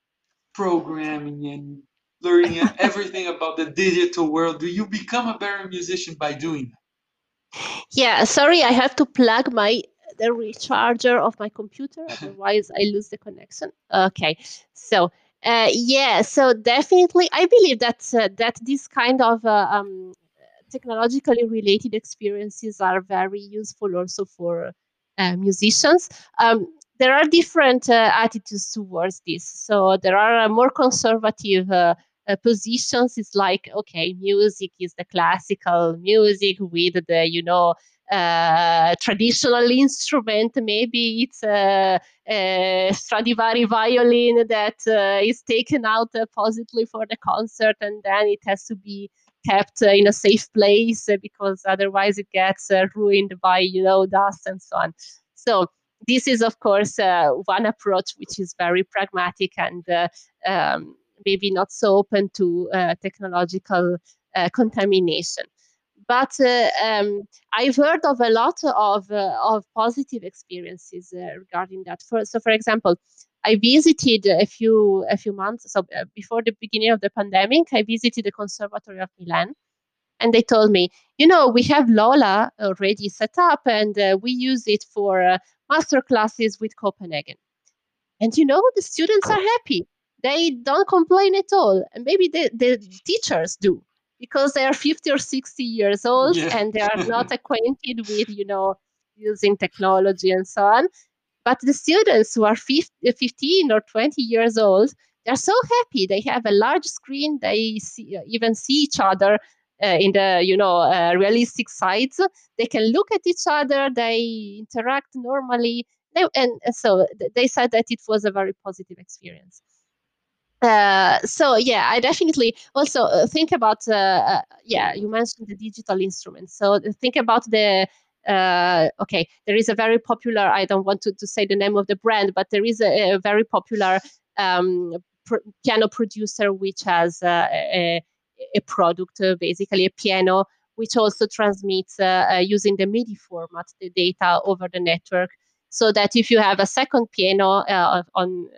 programming and learning everything about the digital world do you become a better musician by doing that? Yeah sorry i have to plug my the recharger of my computer otherwise i lose the connection. Okay so uh, yeah so definitely i believe that uh, that this kind of uh, um, technologically related experiences are very useful also for uh, musicians um, there are different uh, attitudes towards this. So there are uh, more conservative uh, uh, positions. It's like, okay, music is the classical music with the, you know, uh, traditional instrument. Maybe it's a, a Stradivari violin that uh, is taken out positively for the concert, and then it has to be kept in a safe place because otherwise it gets ruined by, you know, dust and so on. So this is, of course, uh, one approach which is very pragmatic and uh, um, maybe not so open to uh, technological uh, contamination. But uh, um, I've heard of a lot of, uh, of positive experiences regarding that. For, so, for example, I visited a few a few months so before the beginning of the pandemic. I visited the Conservatory of Milan, and they told me, you know, we have LoLa already set up, and uh, we use it for uh, master classes with Copenhagen. And you know, the students are happy. They don't complain at all. And maybe the, the teachers do because they are 50 or 60 years old yeah. and they are not acquainted with, you know, using technology and so on. But the students who are 15 or 20 years old, they're so happy. They have a large screen. They see, even see each other uh, in the you know uh, realistic sites they can look at each other they interact normally they, and so they said that it was a very positive experience uh, so yeah i definitely also uh, think about uh, uh, yeah you mentioned the digital instruments. So think about the uh, okay there is a very popular i don't want to, to say the name of the brand but there is a, a very popular um, pr- piano producer which has a, a product, uh, basically a piano, which also transmits uh, uh, using the MIDI format the data over the network, so that if you have a second piano on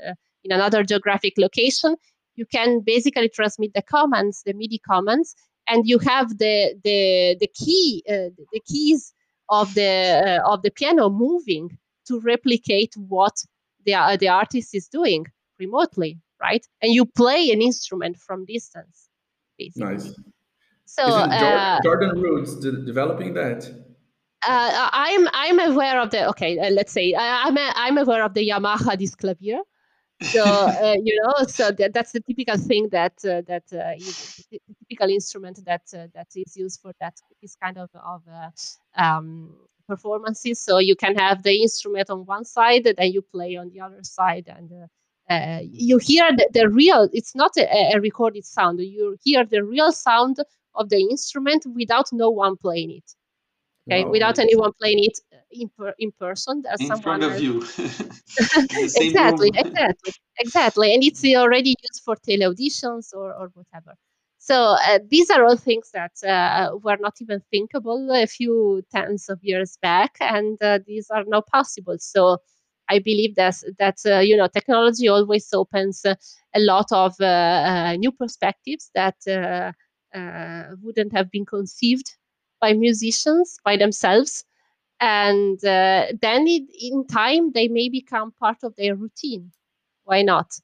in another geographic location, you can basically transmit the commands, the MIDI commands, and you have the the the key uh, the keys of the uh, of the piano moving to replicate what the uh, the artist is doing remotely, right? And you play an instrument from distance, basically. Nice. So uh, Jordan Rhodes de- developing that. Uh, I'm I'm aware of the okay. Uh, let's say I, am a, I'm aware of the Yamaha Disklavier. So uh, you know, so that, that's the typical thing that uh, that uh, is the typical instrument that that is used for that this kind of of um, performances. So you can have the instrument on one side, and then you play on the other side, and uh, you hear the, the, real. It's not a, a, recorded sound. You hear the real sound of the instrument without no one playing it okay no, without anyone playing it in, per, in person there's in someone front of you. Exactly exactly exactly and it's already used for tele auditions or, or whatever. So uh, these are all things that uh, were not even thinkable a few tens of years back and uh, these are now possible. So I believe that that uh, you know technology always opens a lot of uh, uh, new perspectives that wouldn't have been conceived by musicians by themselves and uh, then it, in time they may become part of their routine. Why not?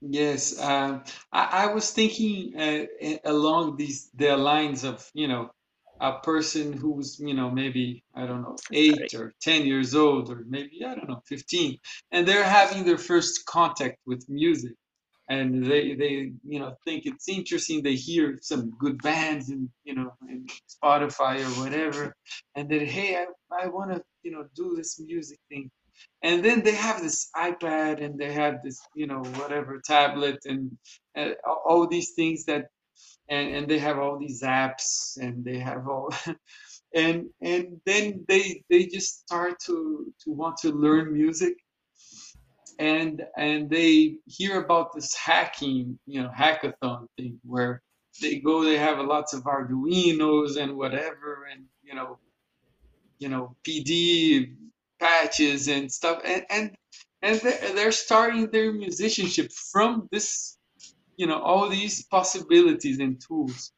Yes uh, I, I, was thinking uh, along these the lines of you know a person who's you know maybe i don't know eight Sorry. or ten years old or maybe i don't know 15 and they're having their first contact with music and they they you know think it's interesting. They hear some good bands and you know in spotify or whatever and then hey i, I want to you know do this music thing. And then they have this ipad and they have this you know whatever tablet and uh, all these things that and, and they have all these apps and they have all and and then they they just start to to want to learn music and and they hear about this hacking, you know, hackathon thing where they go, they have lots of Arduinos and whatever, and you know, you know, PD patches and stuff, and and and they're they're starting their musicianship from this, you know, all these possibilities and tools,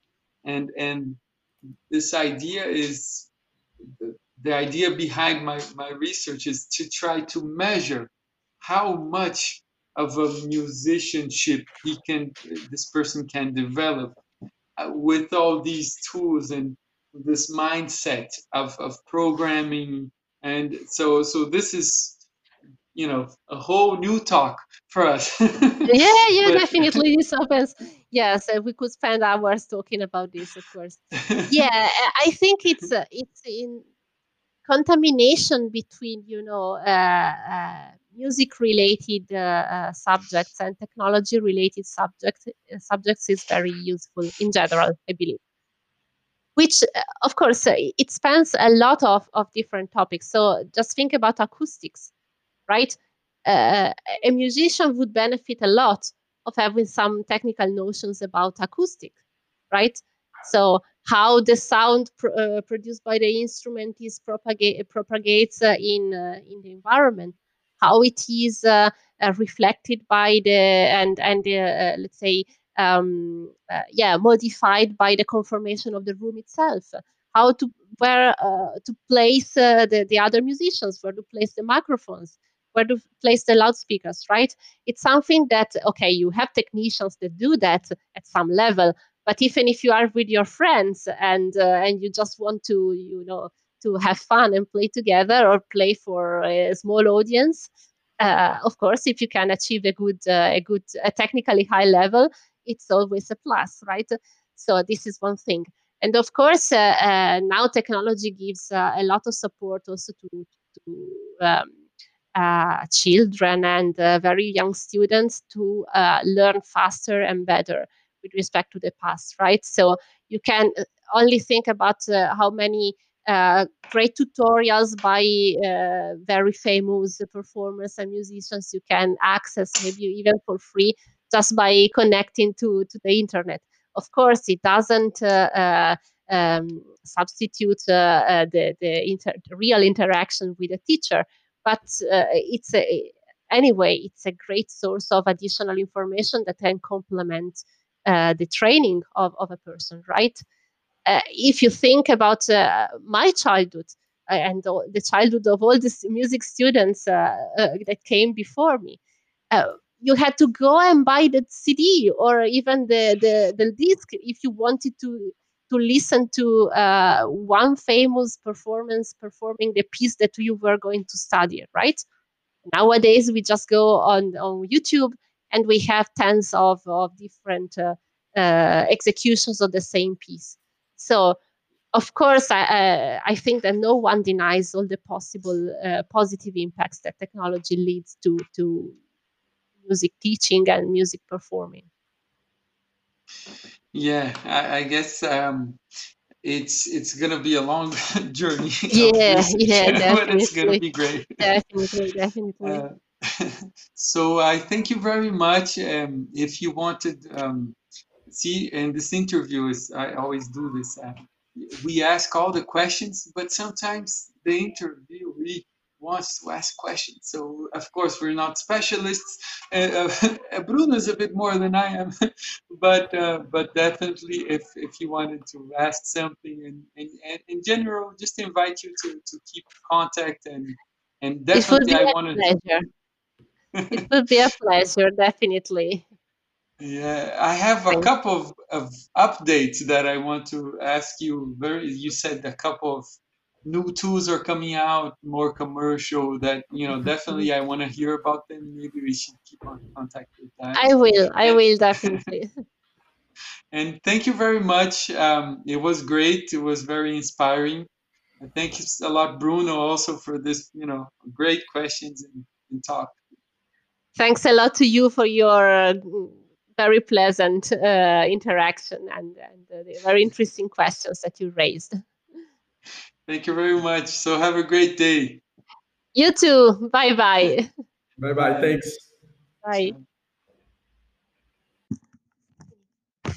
and and this idea is the, the idea behind my my research is to try to measure how much of a musicianship he can this person can develop uh, with all these tools and this mindset of, of programming. And so so this is you know a whole new talk for us. Yeah yeah but, definitely. This opens yes uh, we could spend hours talking about this of course. Yeah i think it's uh, it's in contamination between you know uh, uh music related uh, uh, subjects and technology related subjects uh, subjects is very useful in general i believe. Which of course it spans a lot of, of different topics. So just think about acoustics right? Uh, a musician would benefit a lot of having some technical notions about acoustic right? So how the sound pr- uh, produced by the instrument is propagate propagates uh, in in the environment how it is uh, uh, reflected by the and and uh, let's say um, yeah modified by the conformation of the room itself. How to where to place the, the other musicians where to place the microphones where to place the loudspeakers right? It's something that okay you have technicians that do that at some level but even if you are with your friends and uh, and you just want to you know to have fun and play together or play for a small audience. Uh, of course, if you can achieve a good, uh, a good, a technically high level, it's always a plus, right? So this is one thing. And of course, uh, uh now technology gives uh, a lot of support also to, to um, uh, children and very young students to learn faster and better with respect to the past, right? So you can only think about how many uh, great tutorials by uh, very famous performers and musicians you can access maybe even for free just by connecting to, to the internet. Of course, it doesn't uh, uh um, substitute uh, uh, the, the, inter- real interaction with a teacher, but it's a, anyway, it's a great source of additional information that can complement the training of, of a person, right? Uh, if you think about uh, my childhood uh, and the childhood of all these music students that came before me, you had to go and buy the CD or even the, the, the disc if you wanted to to listen to uh, one famous performance performing the piece that you were going to study, right? Nowadays, we just go on, on YouTube and we have tens of, of different uh, uh, executions of the same piece. So, of course, I, uh, I think that no one denies all the possible uh, positive impacts that technology leads to, to music teaching and music performing. Yeah, I, I guess um, it's it's gonna be a long journey. Yeah, yeah, but it's gonna be great. Definitely, definitely. Uh, so I thank you very much. Um, if you wanted, um, see, in this interview is I always do this. Uh, we ask all the questions, but sometimes the interviewee wants to ask questions. So of course we're not specialists. Uh, uh, Bruno is a bit more than I am, but uh, but definitely if if you wanted to ask something and, and, and in general, just invite you to, to keep contact and and definitely I want to. it would be a pleasure, definitely. Yeah, I have a couple of, of updates that I want to ask you. Very, you said a couple of new tools are coming out, more commercial. That you know, definitely I want to hear about them. Maybe we should keep on contact with that. I will. I will definitely. and thank you very much. Um, it was great. It was very inspiring. And thank you a lot, Bruno, also for this. You know, great questions and, and talk. Thanks a lot to you for your. Uh, very pleasant uh, interaction and, and uh, the very interesting questions that you raised. Thank you very much. So have a great day. You too. Bye bye. Bye bye. Thanks. Bye.